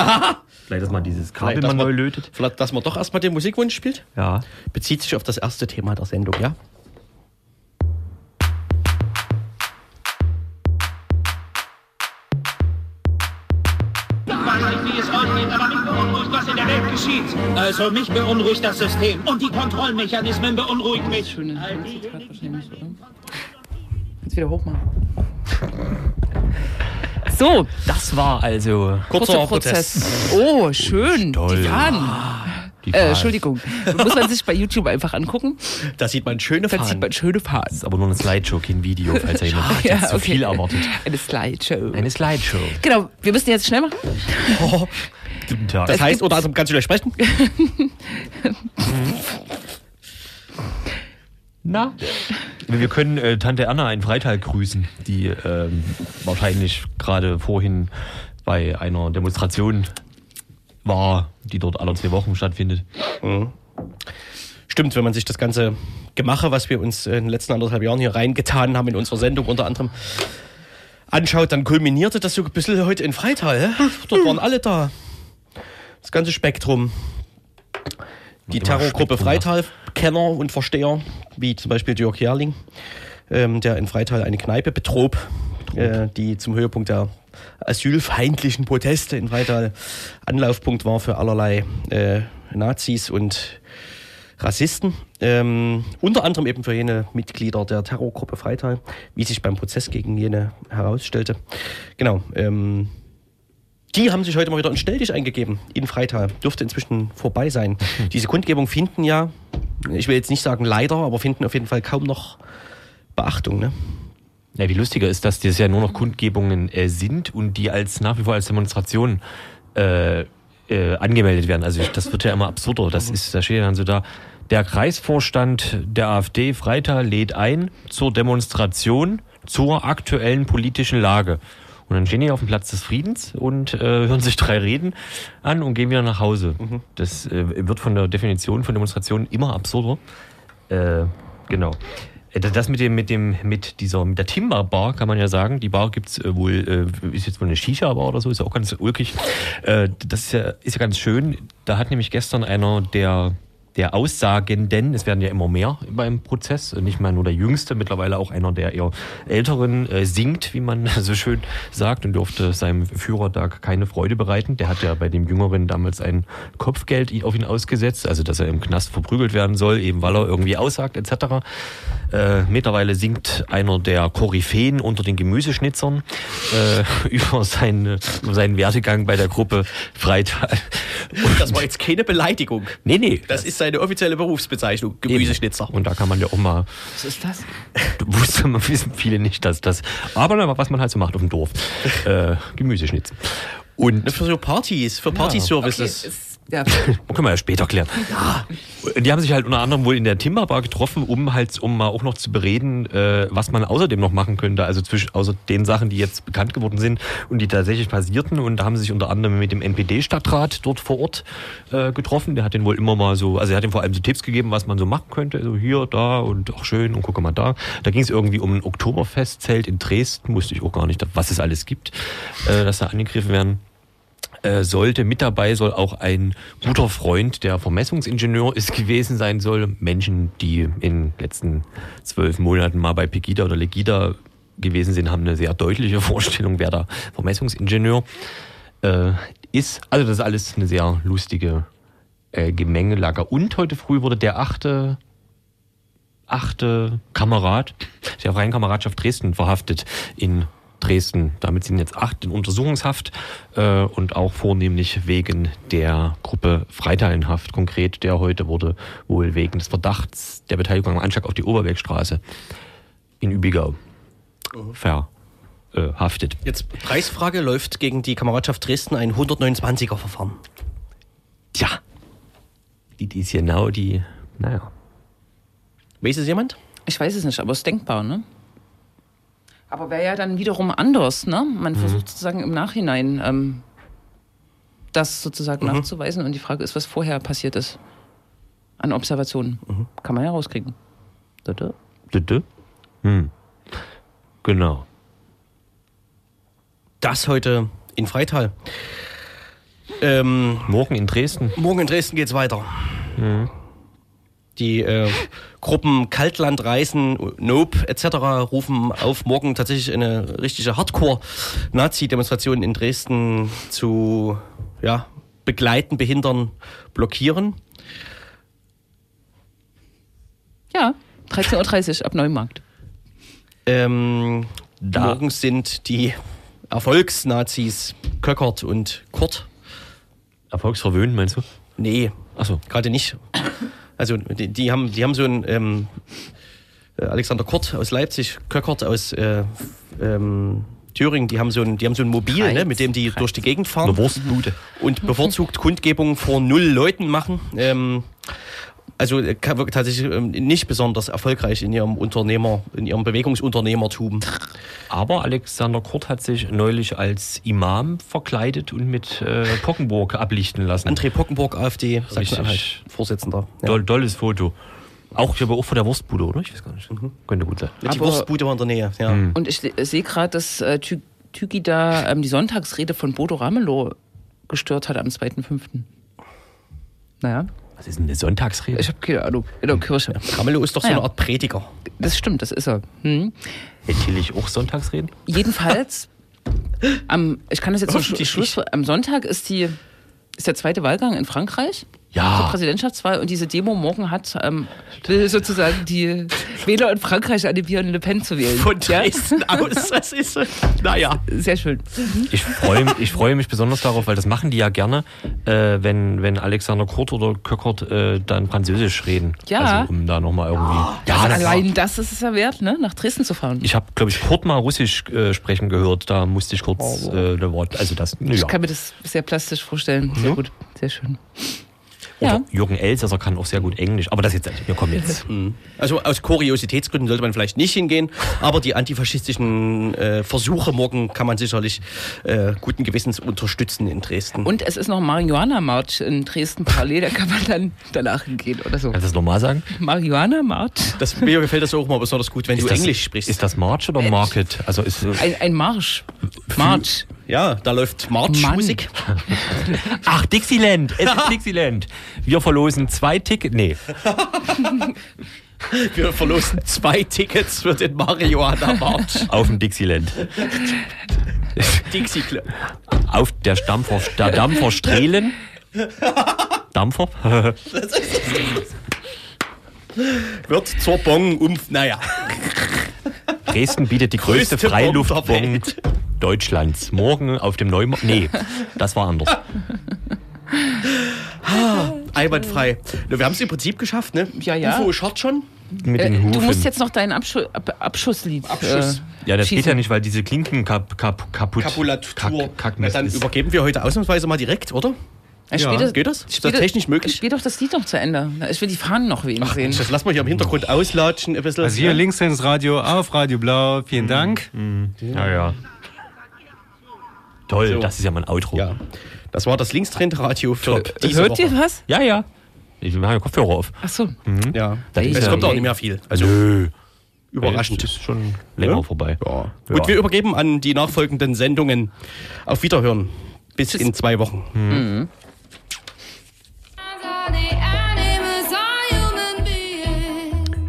S1: Vielleicht, dass man dieses Kabel
S2: Vielleicht,
S1: mal neu
S2: man-
S1: lötet.
S2: Vielleicht, dass man doch erstmal den Musikwunsch spielt.
S1: Ja.
S2: Bezieht sich auf das erste Thema der Sendung, ja?
S6: Also mich beunruhigt das System und die Kontrollmechanismen beunruhigen mich.
S3: Schöne Zitat wahrscheinlich, oder? Jetzt wieder hochmachen. So,
S1: Das war also.
S2: Kurzer Prozess.
S3: Oh, schön.
S1: toll.
S3: Die Fahnen.
S1: Die
S3: Äh,
S1: Fahnen.
S3: Entschuldigung. Muss man sich bei YouTube einfach angucken.
S2: Da sieht man schöne
S3: Dann sieht
S2: Fahnen.
S3: man schöne Fahnen.
S1: Das ist aber nur eine Slideshow, kein Video, falls er jemand jetzt zu viel erwartet.
S3: Eine Slideshow.
S1: Eine Slideshow.
S3: Genau, wir müssen jetzt schnell machen.
S1: Guten Tag.
S2: Das heißt, unter anderem kannst du gleich sprechen.
S1: Na? Wir können äh, Tante Anna in Freital grüßen, die ähm, wahrscheinlich gerade vorhin bei einer Demonstration war, die dort alle zwei Wochen stattfindet.
S2: Stimmt, wenn man sich das ganze Gemache, was wir uns in den letzten anderthalb Jahren hier reingetan haben in unserer Sendung unter anderem anschaut, dann kulminierte das so ein bisschen heute in Freital. Dort waren alle da. Das ganze Spektrum. Die Terrorgruppe
S1: Spektrum,
S2: Freital-Kenner und Versteher, wie zum Beispiel Jörg Jerling, ähm, der in Freital eine Kneipe betrob, äh, die zum Höhepunkt der asylfeindlichen Proteste in Freital Anlaufpunkt war für allerlei äh, Nazis und Rassisten, ähm, unter anderem eben für jene Mitglieder der Terrorgruppe Freital, wie sich beim Prozess gegen jene herausstellte. Genau. Ähm, die haben sich heute mal wieder in Stelldich eingegeben in Freital. Dürfte inzwischen vorbei sein. Diese Kundgebung finden ja, ich will jetzt nicht sagen leider, aber finden auf jeden Fall kaum noch Beachtung. Ne?
S1: Ja, wie lustiger ist, dass das ja nur noch Kundgebungen äh, sind und die als nach wie vor als Demonstration äh, äh, angemeldet werden. Also das wird ja immer absurder. Das ist, da steht ja dann so da, der Kreisvorstand der AfD Freital lädt ein zur Demonstration zur aktuellen politischen Lage. Und dann stehen die auf dem Platz des Friedens und äh, hören sich drei Reden an und gehen wieder nach Hause. Das äh, wird von der Definition von Demonstrationen immer absurder. Äh, genau. Äh, Das mit dem, mit dem, mit dieser, mit der Timber Bar kann man ja sagen. Die Bar gibt's äh, wohl, äh, ist jetzt wohl eine Shisha-Bar oder so, ist ja auch ganz ulkig. Das ist ja, ist ja ganz schön. Da hat nämlich gestern einer der, der Aussagenden, es werden ja immer mehr beim Prozess, nicht mal nur der Jüngste, mittlerweile auch einer der eher Älteren, äh, singt, wie man so schön sagt, und durfte seinem Führer da keine Freude bereiten. Der hat ja bei dem Jüngeren damals ein Kopfgeld auf ihn ausgesetzt, also dass er im Knast verprügelt werden soll, eben weil er irgendwie aussagt, etc. Äh, mittlerweile singt einer der Koryphäen unter den Gemüseschnitzern äh, über, seinen, über seinen Werdegang bei der Gruppe Freital.
S2: Das war jetzt keine Beleidigung.
S1: Nee, nee.
S2: Das ist seine offizielle Berufsbezeichnung, Gemüseschnitzer.
S1: Und da kann man ja auch mal,
S3: Was ist das?
S1: wusste man, wissen viele nicht, dass das, aber was man halt so macht auf dem Dorf, äh, Gemüseschnitzel. Und
S2: Für so Partys, für Party-Services.
S3: ist, ja.
S1: können wir ja später klären. Ja. Die haben sich halt unter anderem wohl in der Timberbar getroffen, um halt, um mal auch noch zu bereden, äh, was man außerdem noch machen könnte. Also zwischen, außer den Sachen, die jetzt bekannt geworden sind und die tatsächlich passierten. Und da haben sie sich unter anderem mit dem NPD-Stadtrat dort vor Ort äh, getroffen. Der hat den wohl immer mal so, also er hat ihm vor allem so Tipps gegeben, was man so machen könnte. Also hier, da und auch schön und gucke mal da. Da ging es irgendwie um ein Oktoberfestzelt in Dresden. Wusste ich auch gar nicht, was es alles gibt, äh, dass da angegriffen werden äh, sollte. Mit dabei soll auch ein guter Freund, der Vermessungsingenieur ist gewesen sein soll. Menschen, die in den letzten zwölf Monaten mal bei Pegida oder Legida gewesen sind, haben eine sehr deutliche Vorstellung, wer da Vermessungsingenieur äh, ist. Also das ist alles eine sehr lustige äh, Gemengelage. Und heute früh wurde der achte achte Kamerad der Freien Kameradschaft Dresden verhaftet in Dresden. Damit sind jetzt acht in Untersuchungshaft äh, und auch vornehmlich wegen der Gruppe Freiteilenhaft. Konkret, der heute wurde wohl wegen des Verdachts der Beteiligung am Anschlag auf die Oberwegstraße in Übigau verhaftet.
S2: Jetzt Preisfrage, läuft gegen die Kameradschaft Dresden ein 129er Verfahren.
S1: Tja, die, die ist genau die, naja.
S2: Weiß es jemand?
S3: Ich weiß es nicht, aber es ist denkbar, ne? Aber wäre ja dann wiederum anders, ne? Man versucht sozusagen im Nachhinein ähm, das sozusagen nachzuweisen und die Frage ist, was vorher passiert ist an Observationen. Kann man ja rauskriegen. Da.
S1: Dü-dü. Hm. Genau.
S2: Das heute in Freital. Ähm,
S1: Morgen in Dresden.
S2: morgen in Dresden geht's weiter. Die äh, Gruppen Kaltland, Reisen, Nope etc. rufen auf, morgen tatsächlich eine richtige Hardcore-Nazi-Demonstration in Dresden zu ja, begleiten, behindern, blockieren.
S3: Ja, 13.30 Uhr ab Neumarkt.
S2: Ähm,
S1: Da-
S2: Morgen sind die Erfolgsnazis Köckert und Kurt.
S1: Erfolgsverwöhnt, meinst du?
S2: Nee,
S1: Achso.
S2: gerade nicht. Also die, die, haben, die haben so einen ähm, äh, Alexander Kurt aus Leipzig, Köckert aus äh, ähm, Thüringen, die haben so ein, die haben so ein Mobil,
S3: Kreiz,
S2: ne, mit dem die
S3: Kreiz.
S2: durch die Gegend
S1: Eine
S2: fahren
S1: Wurstbude.
S2: und bevorzugt Kundgebungen vor null Leuten machen. Ähm, also äh, tatsächlich ähm, nicht besonders erfolgreich in ihrem Unternehmer, in ihrem Bewegungsunternehmertum.
S1: Aber Alexander Kurt hat sich neulich als Imam verkleidet und mit äh, Pockenburg ablichten lassen.
S2: André Pockenburg, AfD, Sachsen-Anhalt. Vorsitzender. Ja.
S1: Doll, dolles Foto. Auch, ich glaube, auch vor der Wurstbude, oder? Ich weiß gar nicht. Könnte gut sein.
S2: Die
S3: Aber-
S2: Wurstbude war in der Nähe, ja.
S3: Und ich sehe gerade, dass äh, Tü Tügi da ähm, die Sonntagsrede von Bodo Ramelow gestört hat am 2.5. Naja,
S1: Was ist denn eine Sonntagsrede?
S3: ich habe keine Ahnung. In der Kirche.
S2: Ramelow ist doch so
S3: Ja.
S2: eine Art Prediger.
S3: Das stimmt, das ist er. Hm.
S1: Hätte Tillich auch Sonntagsreden?
S3: Jedenfalls, am, ich kann das jetzt zum
S2: Hoffentlich
S3: Schluss, am Sonntag ist die ist der zweite Wahlgang in Frankreich.
S1: Ja.
S3: Zur Präsidentschaftswahl und diese Demo morgen hat, ähm, will sozusagen die Wähler in Frankreich animieren, Le Pen zu wählen.
S2: Von
S3: Ja?
S2: Dresden aus, das ist, äh, naja.
S3: Sehr schön.
S1: Ich freue ich freue mich besonders darauf, weil das machen die ja gerne, äh, wenn, wenn Alexander Kurt oder Köckert äh, dann Französisch reden.
S3: Ja.
S1: Also, um da nochmal irgendwie. Ja,
S3: also
S1: klar.
S3: allein das ist es ja wert, ne? nach Dresden zu fahren.
S1: Ich habe, glaube ich, Kurt mal Russisch äh, sprechen gehört. Da musste ich kurz äh, der Wort. Also das. Ja.
S3: Ich kann mir das sehr plastisch vorstellen. Sehr gut, sehr schön. Ja.
S1: Jürgen Elsässer kann auch sehr gut Englisch. Aber das jetzt, wir kommen jetzt.
S2: Also aus Kuriositätsgründen sollte man vielleicht nicht hingehen, aber die antifaschistischen äh, Versuche morgen kann man sicherlich äh, guten Gewissens unterstützen in Dresden.
S3: Und es ist noch Marihuana-March in Dresden parallel, da kann man dann danach hingehen oder so.
S1: Kannst du das nochmal sagen?
S3: Marihuana-March?
S2: das, mir gefällt das auch mal besonders gut, wenn du
S1: das,
S2: Englisch sprichst.
S1: Ist das March oder Market? Also ist
S3: Ein, ein Marsch. March.
S2: Ja, da läuft March-Musik.
S1: Ach, Dixieland. Es ist Dixieland. Wir verlosen zwei Tickets. Nee.
S2: Wir verlosen zwei Tickets für den Marihuana March.
S1: Auf dem Dixieland.
S2: Dixie Club.
S1: Auf der Dampfer, der Dampfer Strehlen. Dampfer?
S2: Wird zur Bon um. Naja.
S1: Dresden bietet die größte,
S2: Größte
S1: Freiluftbon
S2: Bombe der Welt.
S1: Deutschlands. Morgen auf dem Neumarkt. Nee, das war anders.
S2: Einwandfrei. Na, Wir haben es im Prinzip geschafft, ne?
S3: Ja, ja.
S2: UFO Short schon.
S1: Mit
S3: Äh,
S1: den Hufen.
S3: du musst jetzt noch dein Abschu Ab Abschusslied.
S2: Abschuss.
S3: Äh,
S1: ja, das geht
S3: schießen.
S1: ja nicht, weil diese Klinken kap, kap, kaputt.
S2: Kapulatur.
S1: Kack, Kackmist
S2: dann
S1: ist.
S2: übergeben wir heute ausnahmsweise mal direkt, oder?
S3: Ja, spiel das,
S2: Geht das? Ist das technisch möglich?
S3: Spiel doch das Lied noch zu Ende. Ich will die Fahnen noch wehen
S2: Ach,
S3: sehen.
S2: Mensch, das lassen wir hier im Hintergrund auslatschen. Ein bisschen.
S7: Also hier links ins Radio auf Radio Blau. Vielen Dank.
S1: Ja, ja. Toll,
S2: So.
S1: das ist ja mein Outro.
S2: Ja. Das war das Linkstrend-Radio für
S1: Top.
S2: diese
S3: Hört
S2: Woche.
S3: ihr was?
S1: ja. ja. Ich mache ja Kopfhörer auf.
S3: Ach so.
S2: Ja.
S1: Das ist
S2: Es
S1: ja-
S2: kommt auch nicht mehr viel. Also
S1: Nö.
S2: überraschend.
S1: Das ist schon länger
S2: Ja?
S1: vorbei.
S2: Ja.
S1: Ja.
S2: Gut, wir übergeben an die nachfolgenden Sendungen. Auf Wiederhören. Bis in zwei Wochen.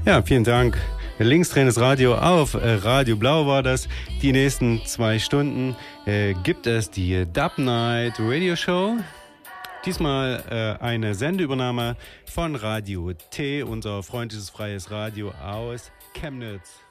S7: Ja, vielen Dank. Linkstrainers Radio auf äh, Radio Blau war das. Die nächsten zwei Stunden äh, gibt es die Dub Night Radio Show. Diesmal äh, eine Sendeübernahme von Radio T, unser freundliches freies Radio aus Chemnitz.